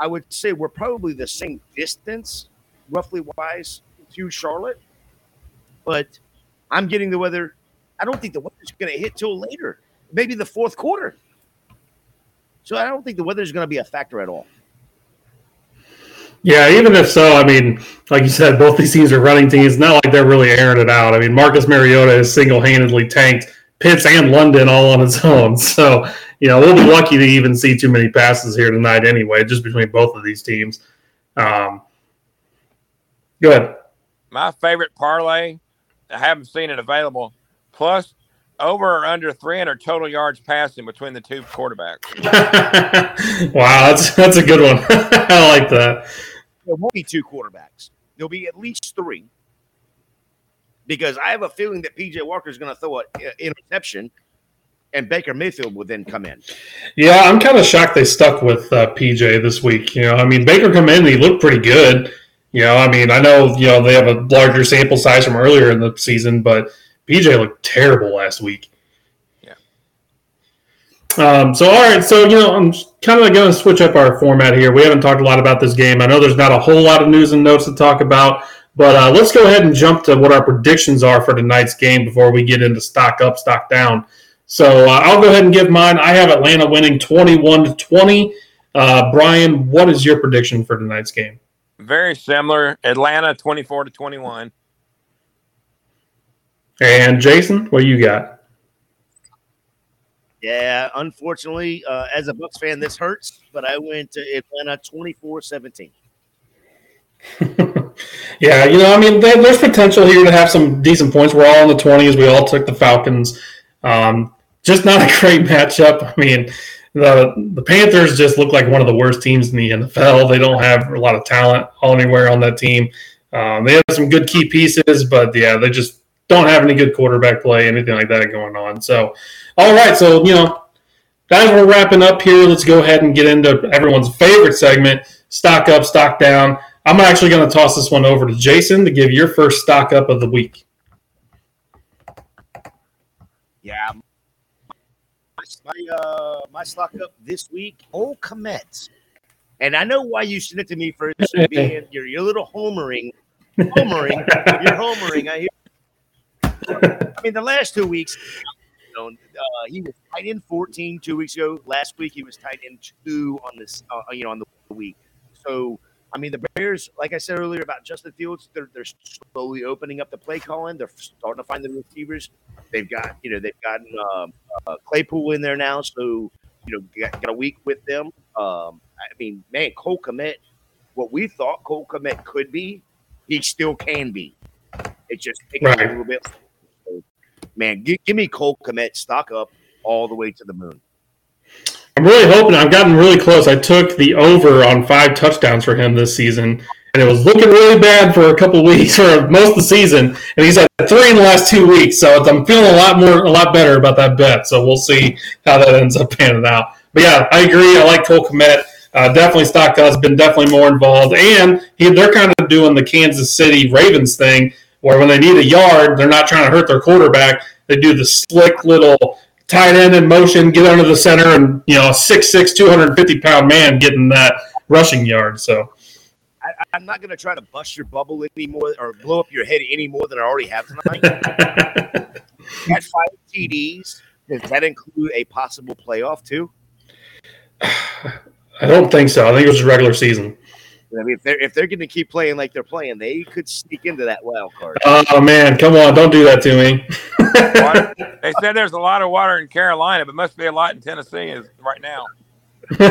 I would say we're probably the same distance, roughly wise, to Charlotte. But I'm getting the weather. I don't think the weather's going to hit till later, maybe the fourth quarter. So I don't think the weather's going to be a factor at all. Yeah, even if so, I mean, like you said, both these teams are running teams. Not like they're really airing it out. I mean, Marcus Mariota has single handedly tanked Pitts and London all on its own. So, you know, we'll be lucky to even see too many passes here tonight anyway, just between both of these teams. Um, go ahead. My favorite parlay, I haven't seen it available. Plus, over or under 300 total yards passing between the two quarterbacks. wow, that's that's a good one. I like that. There won't be two quarterbacks. There'll be at least three. Because I have a feeling that PJ Walker is going to throw an interception, and Baker Mayfield will then come in. Yeah, I'm kind of shocked they stuck with uh, PJ this week. You know, I mean, Baker come in, he looked pretty good. You know, I mean, I know you know they have a larger sample size from earlier in the season, but PJ looked terrible last week. Yeah. Um, so all right, so you know, I'm kind of going to switch up our format here. We haven't talked a lot about this game. I know there's not a whole lot of news and notes to talk about, but uh, let's go ahead and jump to what our predictions are for tonight's game before we get into stock up, stock down. So uh, I'll go ahead and give mine. I have Atlanta winning 21 to 20. Uh, Brian, what is your prediction for tonight's game? Very similar. Atlanta 24 to 21. And Jason, what you got? Yeah, unfortunately, uh, as a Bucs fan, this hurts, but I went to Atlanta 24 17. yeah, you know, I mean, there, there's potential here to have some decent points. We're all in the 20s. We all took the Falcons. Um, just not a great matchup. I mean, the the Panthers just look like one of the worst teams in the NFL. They don't have a lot of talent anywhere on that team. Um, they have some good key pieces, but yeah, they just don't have any good quarterback play, anything like that going on. So, all right, so you know, guys, we're wrapping up here, let's go ahead and get into everyone's favorite segment: stock up, stock down. I'm actually going to toss this one over to Jason to give your first stock up of the week. Yeah. My uh my stock up this week, Old Kmet. And I know why you sent it to me for Being you're you're little homering. Homering. you're homering. I hear I mean the last two weeks, uh, he was tight in 14 two weeks ago. Last week he was tight in two on this uh, you know on the week. So I mean, the Bears, like I said earlier about Justin Fields, they're, they're slowly opening up the play calling. They're starting to find the receivers. They've got, you know, they've gotten um, uh, Claypool in there now, so you know, got, got a week with them. Um, I mean, man, Cole Kmet, what we thought Cole Kmet could be, he still can be. It's just taking Right. a little bit. So, man, give, give me Cole Kmet stock up all the way to the moon. I'm really hoping. I've gotten really close. I took the over on five touchdowns for him this season, and it was looking really bad for a couple weeks or most of the season. And he's at three in the last two weeks, so I'm feeling a lot more, a lot better about that bet. So we'll see how that ends up panning out. But yeah, I agree. I like Cole Kmet. Uh, definitely stock has been definitely more involved, and he, they're kind of doing the Kansas City Ravens thing, where when they need a yard, they're not trying to hurt their quarterback. They do the slick little tight end in motion, get under the center, and you know, a 6'6", 250 pound man getting that rushing yard. So I, I'm not going to try to bust your bubble anymore or blow up your head any more than I already have tonight. At five TDs, does that include a possible playoff too? I don't think so. I think it was regular season. I mean, if they're if they're going to keep playing like they're playing, they could sneak into that wild card. Oh man, come on, don't do that to me. They said there's a lot of water in Carolina, but must be a lot in Tennessee is right now. All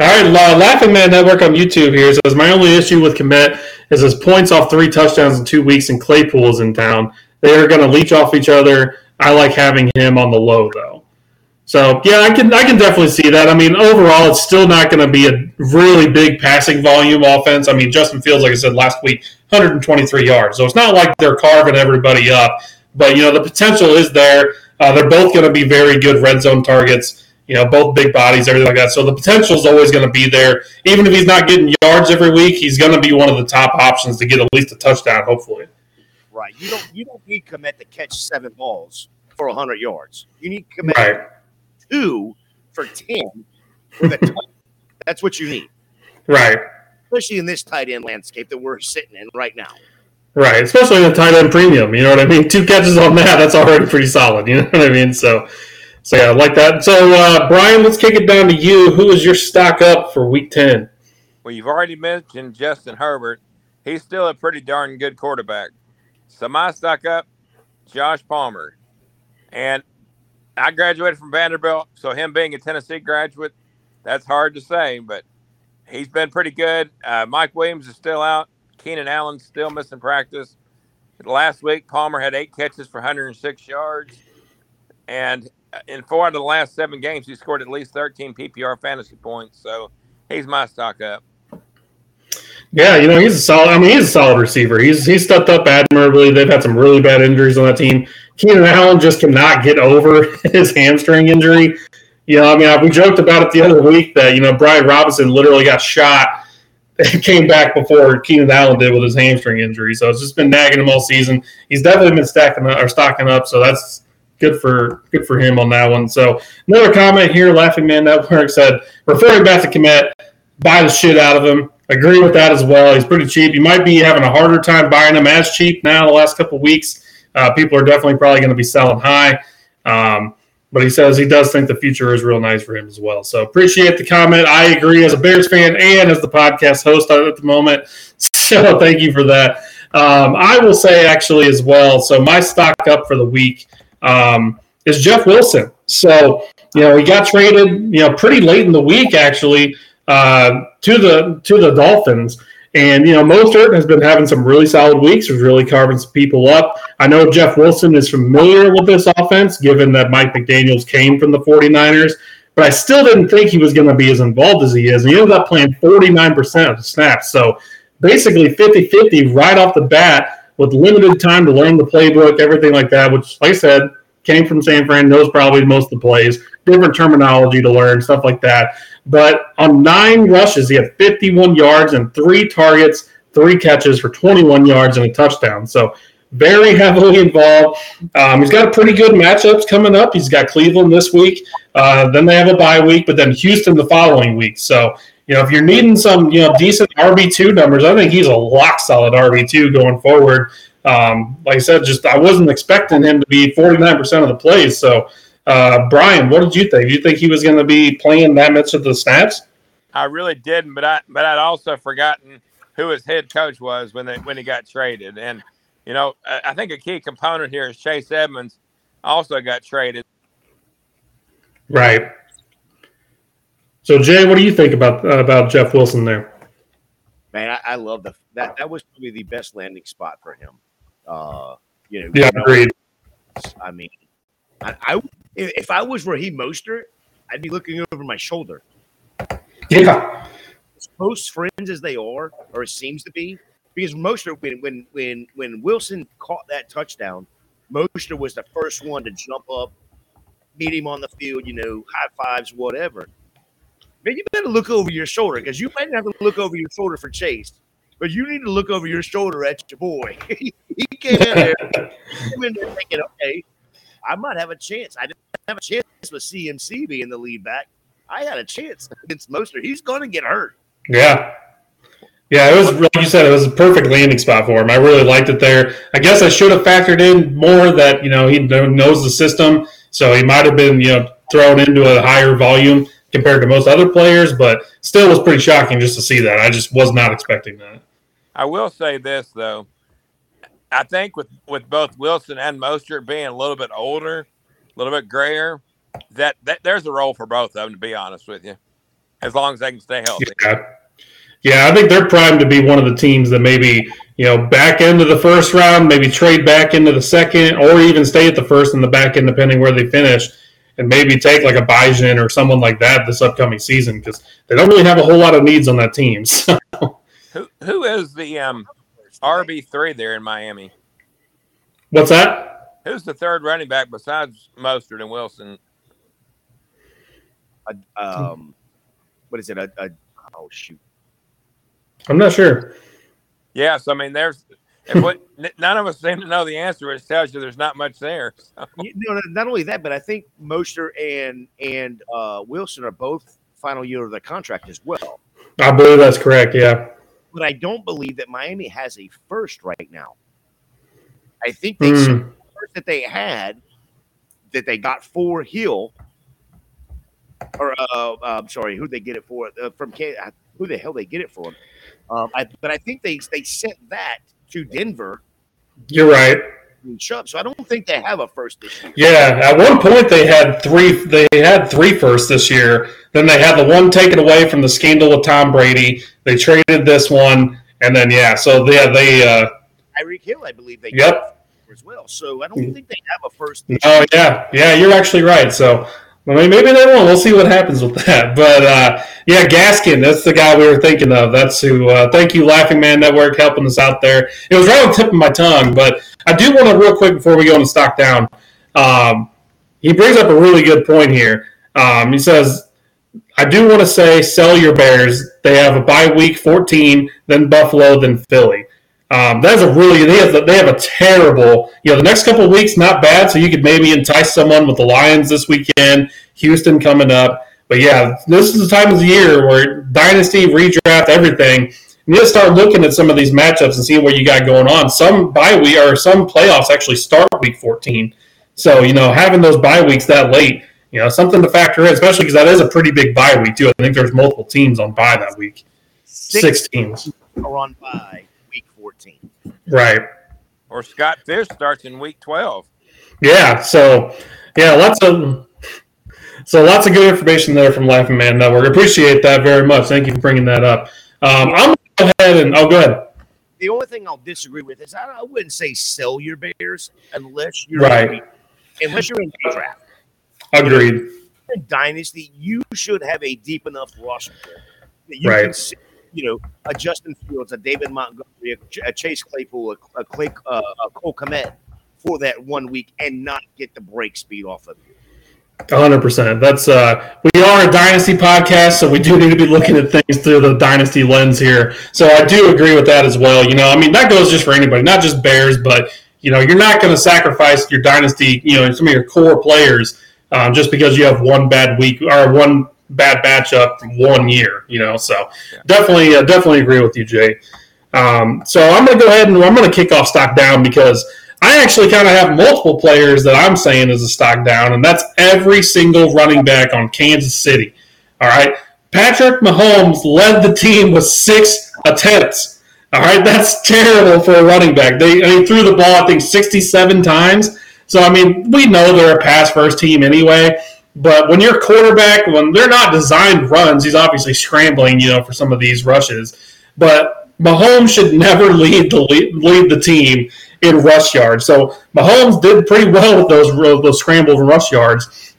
right, Laughing Man Network on YouTube here says my only issue with Kmet is his points off three touchdowns in two weeks, and Claypool's in town. They are going to leech off each other. I like having him on the low though. So yeah, I can I can definitely see that. I mean, overall, it's still not going to be a really big passing volume offense. I mean, Justin Fields, like I said last week, 123 yards. So it's not like they're carving everybody up, but you know the potential is there. Uh, they're both going to be very good red zone targets. You know, both big bodies, everything like that. So the potential is always going to be there. Even if he's not getting yards every week, he's going to be one of the top options to get at least a touchdown, hopefully. Right. You don't you don't need Kmet to catch seven balls for 100 yards. You need Kmet right. Two for 10 That's what you need. Right. Especially in this tight end landscape that we're sitting in right now. Right, especially in the tight end premium. You know what I mean? Two catches on that, that's already pretty solid. You know what I mean? So, so yeah, I like that. So, uh, Brian, let's kick it down to you. Who is your stock up for Week Ten? Well, you've already mentioned Justin Herbert. He's still a pretty darn good quarterback. So my stock up, Josh Palmer, and I graduated from Vanderbilt. So him being a Tennessee graduate, that's hard to say, but he's been pretty good. Uh, Mike Williams is still out. Keenan Allen's still missing practice. Last week, Palmer had eight catches for 106 yards. And in four out of the last seven games, he scored at least 13 PPR fantasy points. So he's my stock up. Yeah, you know he's a solid. I mean, he's a solid receiver. He's he's stepped up admirably. They've had some really bad injuries on that team. Keenan Allen just cannot get over his hamstring injury. You know, I mean, we joked about it the other week that you know Brian Robinson literally got shot came back before Keenan Allen did with his hamstring injury. So it's just been nagging him all season. He's definitely been stacking up, or stocking up. So that's good for good for him on that one. So another comment here, Laughing Man Network said, referring back to Kmet, buy the shit out of him. Agree with that as well. He's pretty cheap. You might be having a harder time buying him as cheap now the last couple weeks. Uh, people are definitely probably going to be selling high. Um, but he says he does think the future is real nice for him as well. So appreciate the comment. I agree as a Bears fan and as the podcast host at the moment. So thank you for that. Um, I will say actually as well. So my stock up for the week um, is Jeff Wilson. So you know he got traded you know pretty late in the week actually uh, to the to the Dolphins. And, you know, Mostert has been having some really solid weeks, was really carving some people up. I know Jeff Wilson is familiar with this offense, given that Mike McDaniels came from the 49ers, but I still didn't think he was going to be as involved as he is. And he ended up playing 49% of the snaps. So basically 50 50 right off the bat with limited time to learn the playbook, everything like that, which, like I said, came from San Fran, knows probably most of the plays, different terminology to learn, stuff like that. But on nine rushes, he had 51 yards and three targets, three catches for 21 yards and a touchdown. So very heavily involved. Um, he's got a pretty good matchups coming up. He's got Cleveland this week. Uh, then they have a bye week, but then Houston the following week. So you know, if you're needing some, you know, decent RB two numbers, I think he's a lock solid RB two going forward. Um, like I said, just I wasn't expecting him to be 49 percent of the plays. So uh, Brian, what did you think? Do you think he was going to be playing that much of the snaps? I really didn't, but I but I'd also forgotten who his head coach was when they when he got traded, and you know I, I think a key component here is Chase Edmonds also got traded. Right. So Jay, what do you think about uh, about Jeff Wilson there? Man, I, I love the that that was probably the best landing spot for him. Uh, you know, yeah, agreed. I mean, I, I if I was Raheem Mostert, I'd be looking over my shoulder. Yeah. As close friends as they are, or it seems to be, because Mostert, when when when when Wilson caught that touchdown, Mostert was the first one to jump up, meet him on the field, you know, high fives, whatever. Man, you better look over your shoulder because you might have to look over your shoulder for Chase, but you need to look over your shoulder at your boy. he came in there, came in there thinking, okay, I might have a chance. I didn't have a chance with CMC being the lead back. I had a chance against Mostert. He's going to get hurt. Yeah. Yeah, it was like you said, it was a perfect landing spot for him. I really liked it there. I guess I should have factored in more that you know he knows the system, so he might have been you know thrown into a higher volume compared to most other players, but still was pretty shocking just to see that. I just was not expecting that. I will say this though, I think with with both Wilson and Mostert being a little bit older, a little bit grayer, that, that there's a role for both of them, to be honest with you, as long as they can stay healthy. Yeah. Yeah, I think they're primed to be one of the teams that maybe, you know, back into the first round, maybe trade back into the second, or even stay at the first and the back end, depending where they finish, and maybe take like a Bijan or someone like that this upcoming season because they don't really have a whole lot of needs on that team. So. Who who is the um, RB three there in Miami? What's that? Who's the third running back besides Mostert and Wilson? A, um, what is it? A, a oh shoot. I'm not sure. Yes, I mean there's if what none of us seem to know the answer, it tells you there's not much there. So, You know, not only that, but I think Mostert and and uh, Wilson are both final year of their contract as well. I believe that's correct. Yeah. But I don't believe that Miami has a first right now. I think they said the first that they had that they got for Hill, or uh, I'm sorry, who they get it for uh, from K? uh, Who the hell they get it from? Um, I, but I think they they sent that to Denver You're right. Chubb. So I don't think they have a first this year. Yeah, at one point they had three. They had three firsts this year. Then they had the one taken away from the scandal with Tom Brady. They traded this one, and then yeah, so yeah, they. Uh, Tyreek Hill, I believe they Yep. got as well. So I don't think they have a first. oh yeah, yeah, you're actually right. So I mean, maybe they won't. We'll see what happens with that. But uh, yeah, Gaskin, that's the guy we were thinking of. That's who. Uh, thank you, Laughing Man Network, helping us out there. It was right on the tip of my tongue, but I do want to real quick before we go into stock down. Um, he brings up a really good point here. Um, he says, "I do want to say, sell your Bears. They have a bye week 14, then Buffalo, then Philly." Um, that's a really they have, they have a terrible you know the next couple weeks not bad so you could maybe entice someone with the Lions this weekend Houston coming up. But yeah this is the time of the year where dynasty redraft everything. You need to start looking at some of these matchups and seeing what you got going on. Some bye week or some playoffs actually start week 14 so you know having those bye weeks that late you know something to factor in especially because that is a pretty big bye week too. I think there's multiple teams on bye that week. Six, six teams are on bye. 18. Right. Or Scott Fish starts in week 12. Yeah. So, yeah, lots of. So lots of good information there from Laughing Man Network. Appreciate that very much. Thank you for bringing that up. Um, I'm go ahead and oh, go ahead. The only thing I'll disagree with is I, I wouldn't say sell your bears unless you're right. In, unless you're in draft. Agreed. In dynasty, you should have a deep enough roster that you right. can you know, a Justin Fields, a David Montgomery, a, Chase Claypool, a, a, Clay, uh, a Cole Kmet for that one week and not get the break speed off of you. hundred percent. That's uh, we are a dynasty podcast, so we do need to be looking at things through the dynasty lens here. So I do agree with that as well. You know, I mean that goes just for anybody, not just Bears, but you know, you're not going to sacrifice your dynasty, you know, some of your core players um, just because you have one bad week or one bad matchup from one year. You know, so definitely, uh, definitely agree with you, Jay. Um, so I'm going to go ahead and I'm going to kick off stock down because I actually kind of have multiple players that I'm saying is a stock down, and that's every single running back on Kansas City. All right. Patrick Mahomes led the team with six attempts. All right. That's terrible for a running back. They, they threw the ball, I think, 67 times. So, I mean, we know they're a pass first team anyway. But when your quarterback, when they're not designed runs, he's obviously scrambling, you know, for some of these rushes. But Mahomes should never lead the lead, the team in rush yards. So Mahomes did pretty well with those those scrambled rush yards.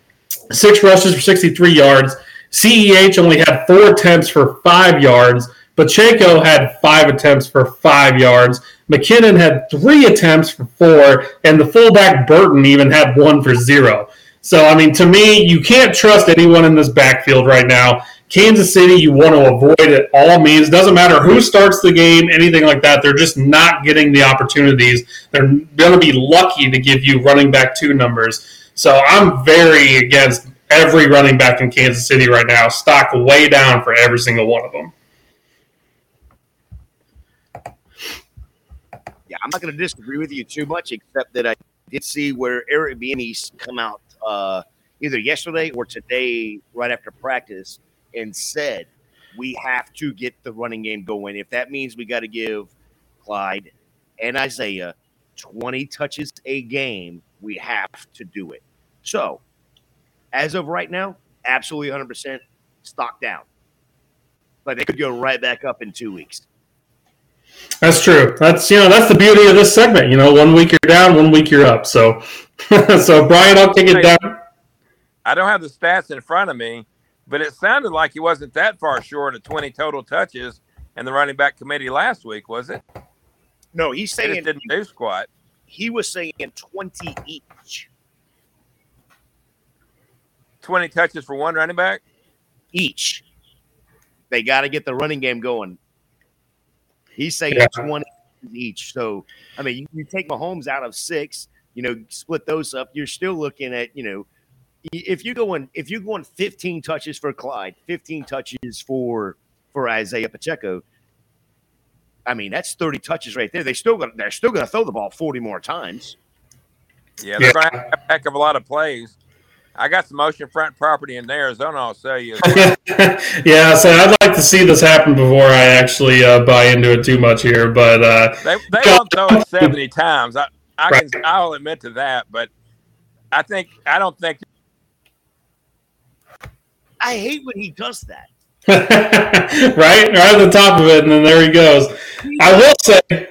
Six rushes for 63 yards. CEH only had four attempts for five yards. Pacheco had five attempts for five yards. McKinnon had three attempts for four, and the fullback Burton even had one for zero. So, I mean, to me, you can't trust anyone in this backfield right now. Kansas City, you want to avoid at all means. Doesn't matter who starts the game, anything like that. They're just not getting the opportunities. They're going to be lucky to give you running back two numbers. So I'm very against every running back in Kansas City right now. Stock way down for every single one of them. Yeah, I'm not going to disagree with you too much, except that I did see where Eric Bieniemy's come out uh, either yesterday or today, right after practice, and said we have to get the running game going. If that means we got to give Clyde and Isaiah 20 touches a game, we have to do it. So, as of right now, absolutely 100% stock down. But they could go right back up in two weeks. That's true. That's you know that's the beauty of this segment. You know, one week you're down, one week you're up. So, so Brian, I'll take it down. I don't have the stats in front of me, but it sounded like he wasn't that far short of 20 total touches in the running back committee last week, was it? No, he's They saying just didn't do squat. he was saying 20 each. 20 touches for one running back. Each. They got to get the running game going. He's saying Yeah. 20 each. So, I mean, you, you take Mahomes out of six, you know, split those up, you're still looking at, you know, if you're going if you're going 15 touches for Clyde, 15 touches for for Isaiah Pacheco, I mean, that's 30 touches right there. They still gonna they're still gonna throw the ball 40 more times. Yeah, they're Yeah. going to have a heck of a lot of plays. I got some ocean front property in Arizona. I'll sell you. yeah, so I'd like to see this happen before I actually uh, buy into it too much here. But uh, They they won't throw it seventy times. I I can I'll admit to that, but I think I don't think I hate when he does that. right, right at the top of it, and then there he goes. I will say,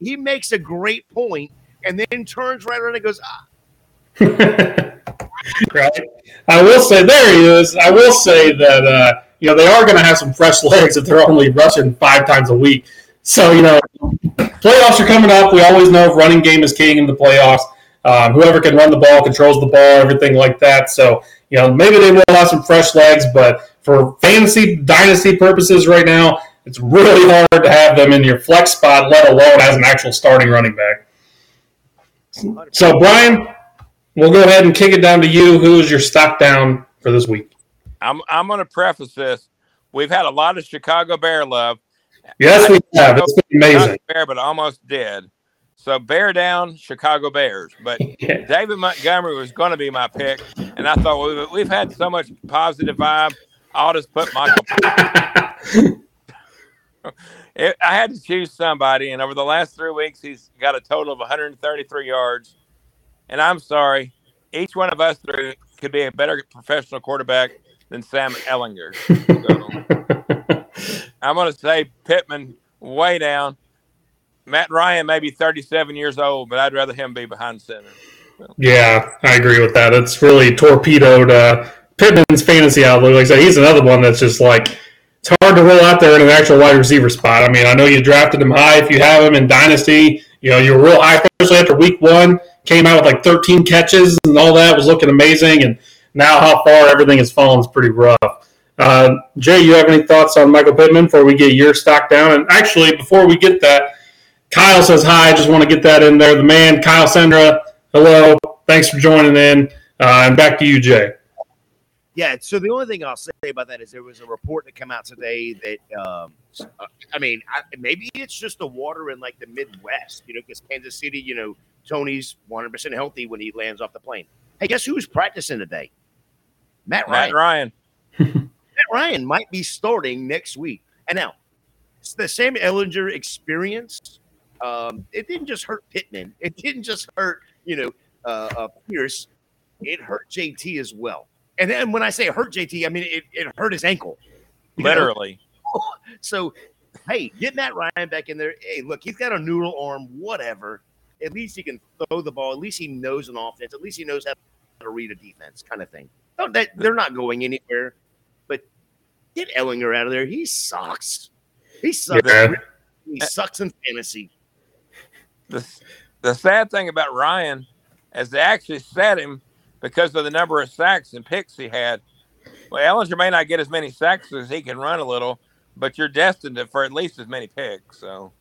He makes a great point and then turns right around and goes, ah, right. I will say there he is. I will say that uh, you know they are going to have some fresh legs if they're only rushing five times a week. So you know, playoffs are coming up. We always know running game is king in the playoffs. Um, whoever can run the ball controls the ball, everything like that. So you know, maybe they will have some fresh legs, but for fantasy dynasty purposes right now, it's really hard to have them in your flex spot, let alone as an actual starting running back. So Brian, We'll go ahead and kick it down to you. Who is your stock down for this week? I'm I'm going to preface this. We've had a lot of Chicago Bear love. Yes, we have. It's been Not amazing. Bear, but almost dead. So bear down, Chicago Bears. But Yeah. David Montgomery was going to be my pick, and I thought well, we've, we've had so much positive vibe. I'll just put Michael. It, I had to choose somebody, and over the last three weeks, he's got a total of 133 yards. And I'm sorry, each one of us three could be a better professional quarterback than Sam Ehlinger. So I'm going to say Pittman way down. Matt Ryan may be 37 years old, but I'd rather him be behind center. yeah, I agree with that. It's really torpedoed uh, Pittman's fantasy outlook. Like I said, he's another one that's just like it's hard to roll out there in an actual wide receiver spot. I mean, I know you drafted him high if you have him in dynasty. You know, you were real high, especially after week one. Came out with like 13 catches and all that was looking amazing. And now how far everything has fallen is pretty rough. Uh, Jay, you have any thoughts on Michael Pittman before we get your stock down? And actually, before we get that, Kyle says hi. I just want to get that in there. The man, Kyle Sendra. Hello. Thanks for joining in. Uh, and back to you, Jay. Yeah. So the only thing I'll say about that is there was a report that came out today that, um, uh, I mean, I, maybe it's just the water in like the Midwest, you know, because Kansas City, you know, Toney's 100% healthy when he lands off the plane. Hey, guess who's practicing today? Matt Ryan. Matt Ryan. Ryan might be starting next week. And now, it's the Sam Ehlinger experience. Um, it didn't just hurt Pittman. It didn't just hurt, you know, uh, uh, Pierce. It hurt JT as well. And then when I say hurt JT, I mean it, it hurt his ankle. Know? Literally. So, hey, get Matt Ryan back in there. Hey, look, he's got a noodle arm, whatever. At least he can throw the ball. At least he knows an offense. At least he knows how to read a defense, kind of thing. No, that, they're not going anywhere. But get Ehlinger out of there. He sucks. He sucks. Yeah. He sucks in fantasy. the, the sad thing about Ryan is they actually set him because of the number of sacks and picks he had. Well, Ehlinger may not get as many sacks as he can run a little, but you're destined for at least as many picks. So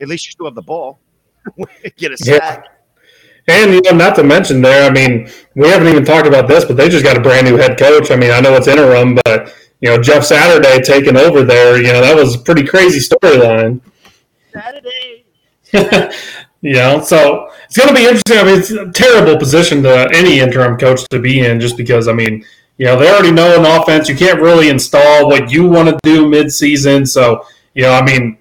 At least you still have the ball. get a Yeah. And you know, not to mention there, I mean, we haven't even talked about this, but they just got a brand new head coach. I mean, I know it's interim, but you know, Jeff Saturday taking over there, you know, that was a pretty crazy storyline. Saturday. you know, so it's going to be interesting. I mean, it's a terrible position to any interim coach to be in, just because I mean, you know, they already know an offense. You can't really install what you want to do mid-season. So, you know, I mean,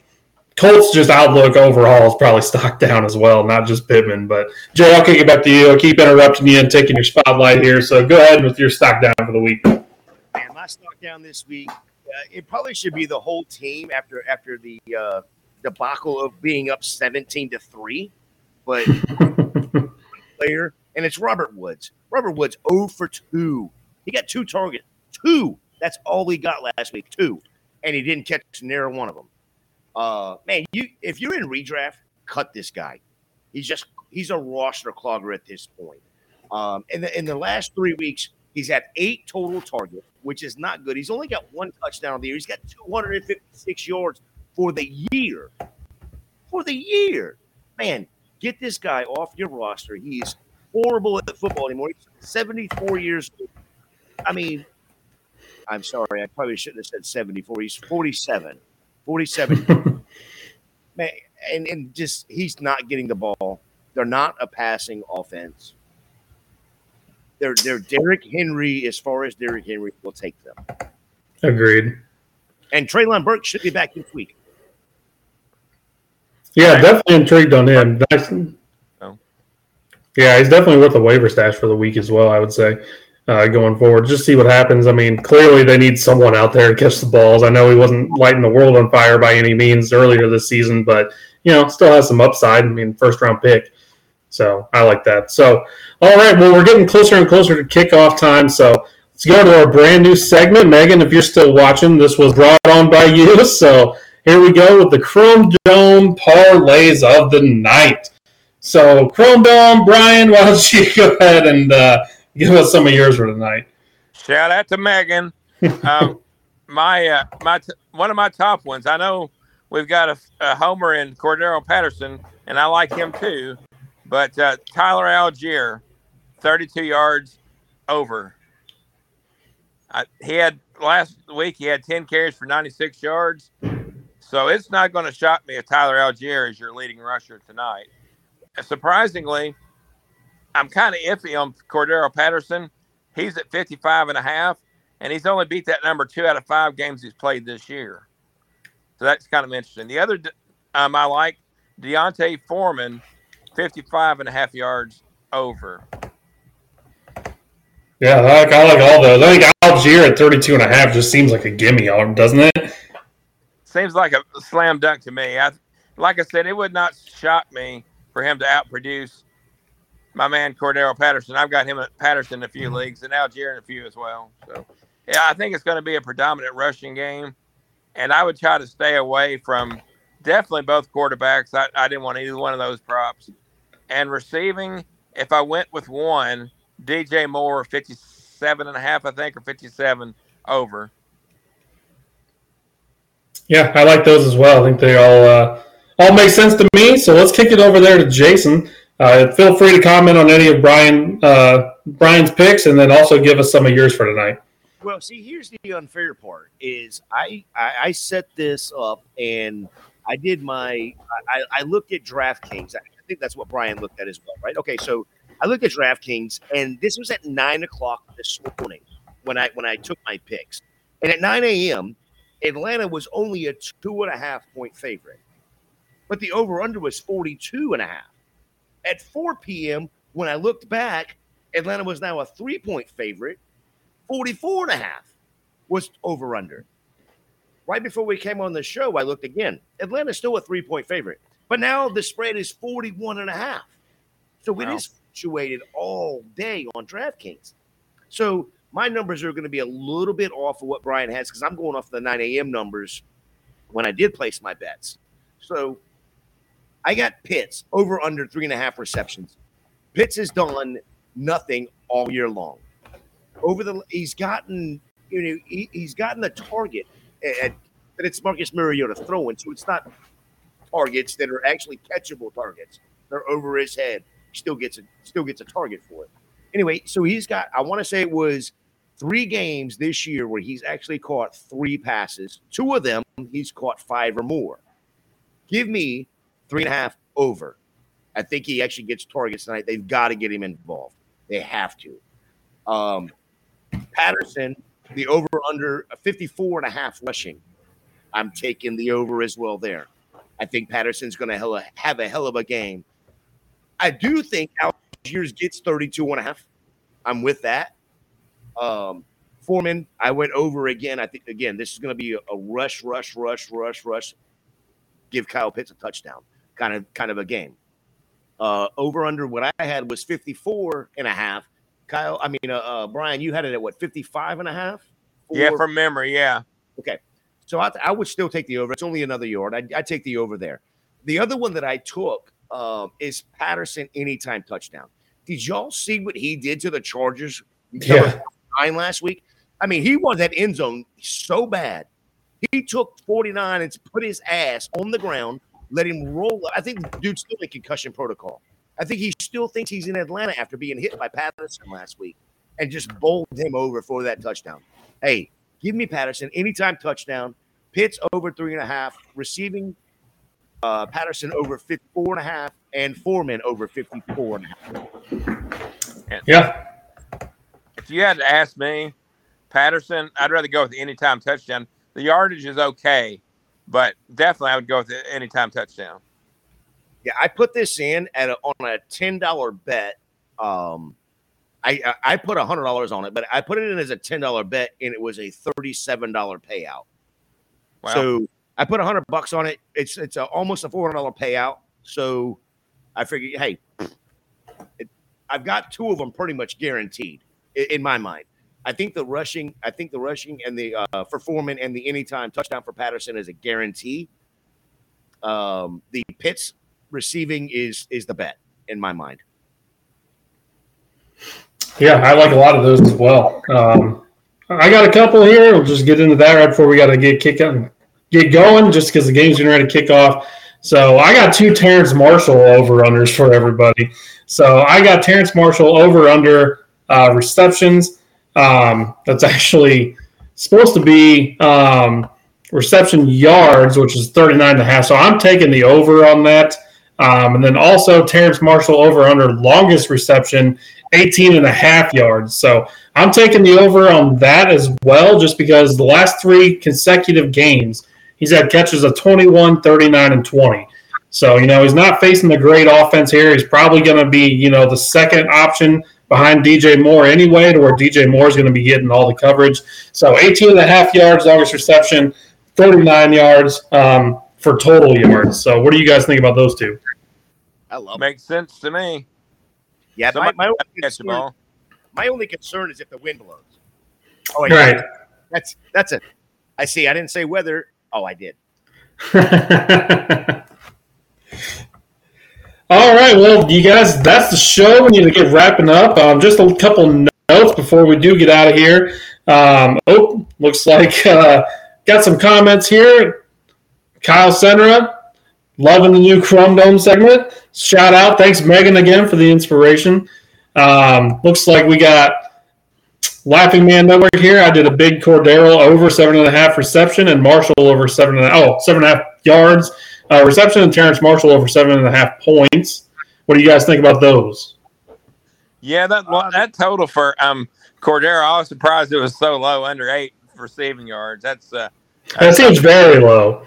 Colts just outlook overall is probably stock down as well, not just Pittman. But Jay, I'll kick it back to you. I'll keep interrupting you and taking your spotlight here. So go ahead with your stock down for the week. And my stock down this week. Uh, it probably should be the whole team after after the uh, debacle of being up seventeen to three, but player and it's Robert Woods. Robert Woods 0 for 2. He got two targets. Two. That's all he got last week. Two. And he didn't catch near one of them. Uh, man, you if you're in redraft, cut this guy. He's just he's a roster clogger at this point. Um, in the in the last three weeks, he's had eight total targets, which is not good. He's only got one touchdown the year. He's got 256 yards for the year. For the year, man, get this guy off your roster. He's horrible at football anymore. He's 74 years old. I mean, I'm sorry, I probably shouldn't have said 74. He's 47. 47. Man, and, and just he's not getting the ball. They're not a passing offense. They're they're Derrick Henry as far as Derrick Henry will take them. Agreed. And Treylon Burke should be back this week. Yeah, definitely intrigued on him. Nice. Oh. Yeah, he's definitely worth a waiver stash for the week as well. I would say uh, going forward, just see what happens. I mean, clearly they need someone out there to catch the balls. I know he wasn't lighting the world on fire by any means earlier this season, but you know, still has some upside. I mean, first round pick. So I like that. So, all right. Well, we're getting closer and closer to kickoff time. So let's go to our brand new segment. Megan, if you're still watching, this was brought on by you. So here we go with the Chrome Dome parlays of the night. So, Chrome Dome, Brian, why don't you go ahead and uh, give us some of yours for tonight? Shout out to Megan. um, my uh, my t- one of my top ones. I know we've got a, a homer in Cordarrelle Patterson, and I like him too. But uh, Tyler Allgeier, 32 yards over. I, he had last week. He had 10 carries for 96 yards. So it's not going to shock me if Tyler Allgeier is your leading rusher tonight. Surprisingly, I'm kind of iffy on Cordarrelle Patterson. He's at 55 and a half, and he's only beat that number two out of five games he's played this year. So that's kind of interesting. The other um, I like D'Onta Foreman, 55 and a half yards over. Yeah, I like, I like all those. I think Allgeier at 32 and a half just seems like a gimme, arm, doesn't it? Seems like a slam dunk to me. I, like I said, it would not shock me for him to outproduce my man Cordarrelle Patterson. I've got him at Patterson in a few leagues and Allgeier in a few as well. So, yeah, I think it's going to be a predominant rushing game, and I would try to stay away from definitely both quarterbacks. I, I didn't want either one of those props. And receiving, if I went with one, DJ Moore, 57 and a half, I think, or 57 over. Yeah, I like those as well. I think they all uh, all make sense to me. So let's kick it over there to Jason. Uh, feel free to comment on any of Brian uh, Brian's picks, and then also give us some of yours for tonight. Well, see, here's the unfair part: is I I, I set this up and I did my I, I looked at DraftKings. I think that's what Brian looked at as well, right? Okay, so I looked at DraftKings, and this was at nine o'clock this morning when I when I took my picks, and at nine a.m. Atlanta was only a two and a half point favorite, but the over under was 42 and a half. At 4 p.m., when I looked back, Atlanta was now a three point favorite. 44 and a half was over under. Right before we came on the show, I looked again. Atlanta's still a three point favorite, but now the spread is 41 and a half. So wow. it is fluctuated all day on DraftKings. So my numbers are going to be a little bit off of what Brian has because I'm going off the 9 a.m. numbers when I did place my bets. So I got Pitts over under three and a half receptions. Pitts has done nothing all year long. Over the he's gotten you know he, he's gotten the target at, that it's Marcus Mariota throwing, so it's not targets that are actually catchable targets. They're over his head. He still gets a still gets a target for it. Anyway, so he's got I want to say it was three games this year where he's actually caught three passes. Two of them he's caught five or more. Give me three and a half over. I think he actually gets targets tonight. They've got to get him involved. They have to. Um, Patterson, the over under 54 and a half rushing. I'm taking the over as well there. I think Patterson's going to have a hell of a game. I do think Allgeiers gets 32 and a half. I'm with that. Um, Foreman, I went over again. I think again, this is going to be a, a rush, rush, rush, rush, rush. Give Kyle Pitts a touchdown, kind of, kind of a game. Uh, over under what I had was 54 and a half. Kyle, I mean, uh, uh, Brian, you had it at what 55 and a half? yeah, from memory, yeah. Okay, so I, I would still take the over. It's only another yard. I I take the over there. The other one that I took um, is Patterson anytime touchdown. Did y'all see what he did to the Chargers? Yeah. Nine last week. I mean, he was that end zone so bad. He took 49 and put his ass on the ground, let him roll. I think the dude's still in concussion protocol. I think he still thinks he's in Atlanta after being hit by Patterson last week and just bowled him over for that touchdown. Hey, give me Patterson anytime touchdown. Pitts over three and a half, receiving uh, Patterson over 54 and a half, and Foreman over 54 and a half. Yeah. If you had to ask me, Patterson, I'd rather go with the anytime touchdown. The yardage is okay, but definitely I would go with the anytime touchdown. Yeah, I put this in at a, on a ten dollar bet. Um, I I put a hundred dollars on it, but I put it in as a ten dollar bet, and it was a thirty seven dollar payout. Wow. So I put a hundred bucks on it. It's it's a, almost a four hundred dollar payout. So I figured, hey, it, I've got two of them pretty much guaranteed in, in my mind. I think the rushing, I think the rushing and the uh, for Foreman and the anytime touchdown for Patterson is a guarantee. Um, the Pitts receiving is is the bet in my mind. Yeah, I like a lot of those as well. Um, I got a couple here. We'll just get into that right before we got to get kick on, get going, just because the game's getting ready to kick off. So I got two Terrace Marshall over unders for everybody. So I got Terrace Marshall over under uh, receptions. Um, that's actually supposed to be um, reception yards, which is 39 and a half. So I'm taking the over on that. Um, and then also Terrace Marshall over under longest reception, 18 and a half yards. So I'm taking the over on that as well, just because the last three consecutive games, he's had catches of 21, 39, and 20. So, you know, he's not facing the great offense here. He's probably going to be, you know, the second option behind DJ Moore anyway, to where DJ Moore is going to be getting all the coverage. So 18 and a half yards, longest reception, 39 yards. Um, for total yards. So, what do you guys think about those two? I love. It. Makes it. sense to me. Yeah, my, my, only concern, my only concern is if the wind blows. Oh, wait, right. That's that's it. I see. I didn't say weather. Oh, I did. All right. Well, you guys, that's the show. We need to get wrapping up. Um, just a couple notes before we do get out of here. Um, oh, looks like uh, got some comments here. Kyle Senra, loving the new Chrome Dome segment. Shout out. Thanks, Megan, again for the inspiration. Um, looks like we got Laughing Man Network here. I did a big Cordarrelle over seven and a half reception and Marshall over seven and a, oh, seven and a half yards uh, reception and Terrace Marshall over seven and a half points. What do you guys think about those? Yeah, that that total for um Cordarrelle, I was surprised it was so low, under eight receiving yards. That's uh, that seems very low.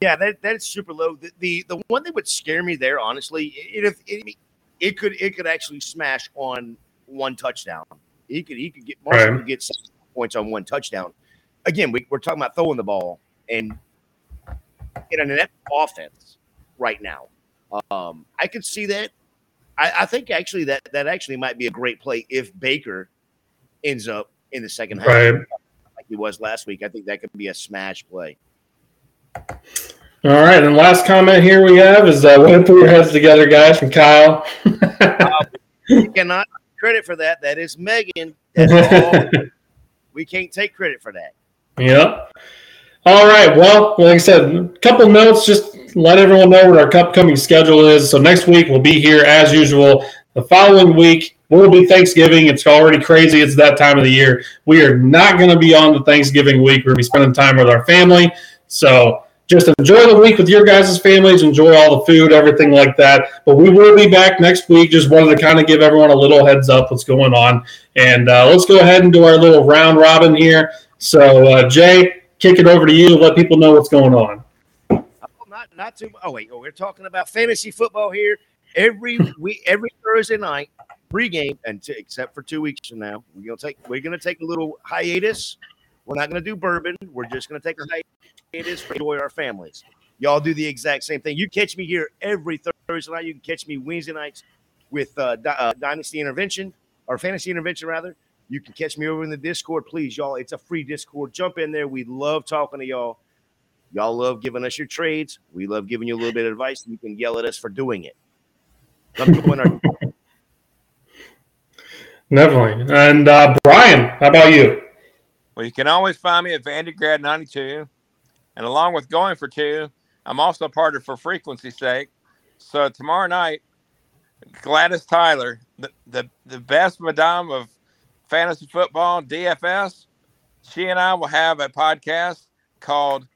Yeah, that that is super low. The, the, the one that would scare me there, honestly, it, it, it could it could actually smash on one touchdown. He could he could get Marshall right. could get points on one touchdown. Again, we, we're talking about throwing the ball and in an offense right now. Um, I could see that. I, I, think actually that that actually might be a great play if Baker ends up in the second half right. like he was last week. I think that could be a smash play. All right, and last comment here we have is uh, we're put your heads together, guys, from Kyle. uh, we cannot credit for that. That is Megan. we can't take credit for that. Yep. All right. Well, like I said, a couple notes. Just let everyone know what our upcoming schedule is. So next week we'll be here as usual. The following week will be Thanksgiving. It's already crazy. It's that time of the year. We are not going to be on the Thanksgiving week. We're going to be spending time with our family. So just enjoy the week with your guys' families, enjoy all the food, everything like that. But we will be back next week. Just wanted to kind of give everyone a little heads up what's going on. And uh, let's go ahead and do our little round robin here. So, uh, Jay, kick it over to you. Let people know what's going on. Will not not too. Oh wait, oh, we're talking about fantasy football here every week, every Thursday night pregame, and t- except for two weeks from now, we're gonna take we're gonna take a little hiatus. We're not gonna do bourbon. We're just gonna take a hiatus to enjoy our families. Y'all do the exact same thing. You catch me here every Thursday night. You can catch me Wednesday nights with uh, uh, Dynasty Intervention or Fantasy Intervention rather. You can catch me over in the Discord, please, y'all. It's a free Discord. Jump in there. We love talking to y'all. Y'all love giving us your trades. We love giving you a little bit of advice. You can yell at us for doing it. Definitely. And uh, Brian, how about you? Well, you can always find me at Vandegrad 92. And along with going for two, I'm also part of For Frequency Sake. So tomorrow night, Gladys Tyler, the, the, the best madame of fantasy football, DFS, she and I will have a podcast called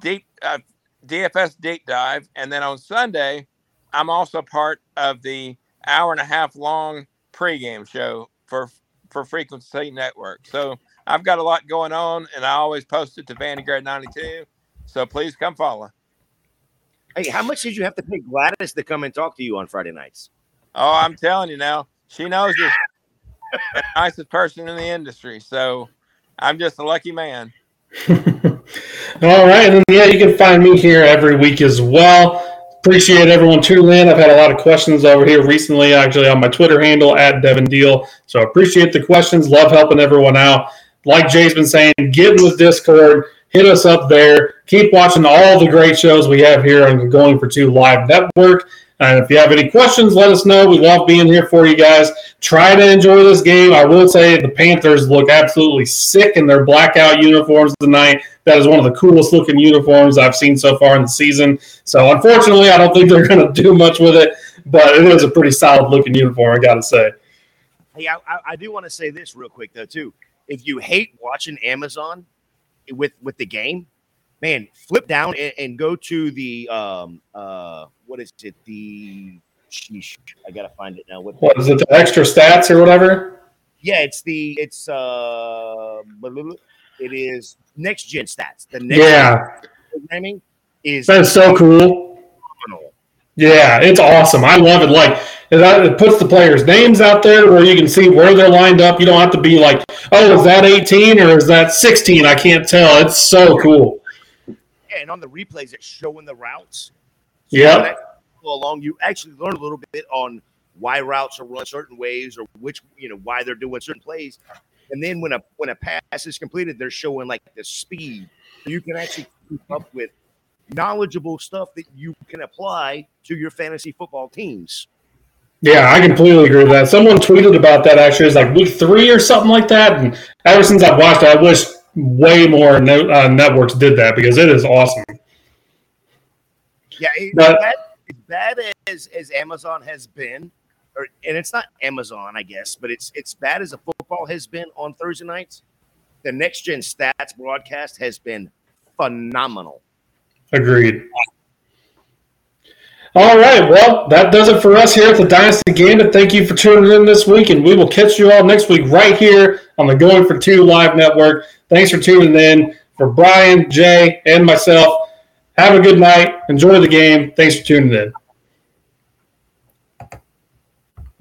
Deep uh, DFS Deep Dive. And then on Sunday, I'm also part of the hour and a half long pregame show for for Frequency Network. So I've got a lot going on, and I always post it to Vandegrad 92. So please come follow. Hey, how much did you have to pay Gladys to come and talk to you on Friday nights? Oh, I'm telling you now, she knows the nicest person in the industry. So I'm just a lucky man. All right, and yeah, you can find me here every week as well. Appreciate everyone tuning in. I've had a lot of questions over here recently, actually, on my Twitter handle at Devin Deal. So appreciate the questions. Love helping everyone out. Like Jay's been saying, get with Discord, hit us up there. Keep watching all the great shows we have here on Going for Two Live Network. And if you have any questions, let us know. We love being here for you guys. Try to enjoy this game. I will say the Panthers look absolutely sick in their blackout uniforms tonight. That is one of the coolest looking uniforms I've seen so far in the season. So unfortunately, I don't think they're going to do much with it, but it is a pretty solid looking uniform. I got to say. Hey, I, I do want to say this real quick though too. If you hate watching Amazon with with the game, man, flip down and, and go to the um uh what is it the sheesh, I gotta find it now. What, what is it? The extra stats or whatever? Yeah, it's the it's uh it is next gen stats. The next yeah programming is that's so cool. Phenomenal. Yeah, it's awesome. I love it. Like it puts the players' names out there where you can see where they're lined up. You don't have to be like, oh, is that 18 or is that 16? I can't tell. It's so cool. Yeah, and on the replays, it's showing the routes. Yeah. Along, you actually learn a little bit on why routes are run certain ways or which you know why they're doing certain plays. And then when a when a pass is completed, they're showing like the speed. You can actually keep up with knowledgeable stuff that you can apply to your fantasy football teams. Yeah, I completely agree with that. Someone tweeted about that actually. It's like week three or something like that. And ever since I've watched it, I wish way more no, uh, networks did that because it is awesome. Yeah, but, as bad as, as Amazon has been, or and it's not Amazon, I guess, but it's it's bad as a football has been on Thursday nights. The next gen stats broadcast has been phenomenal. Agreed. All right. Well, that does it for us here at the Dynasty Gambit. Thank you for tuning in this week, and we will catch you all next week right here on the Going for Two Live Network. Thanks for tuning in. For Brian, Jay, and myself, have a good night. Enjoy the game. Thanks for tuning in.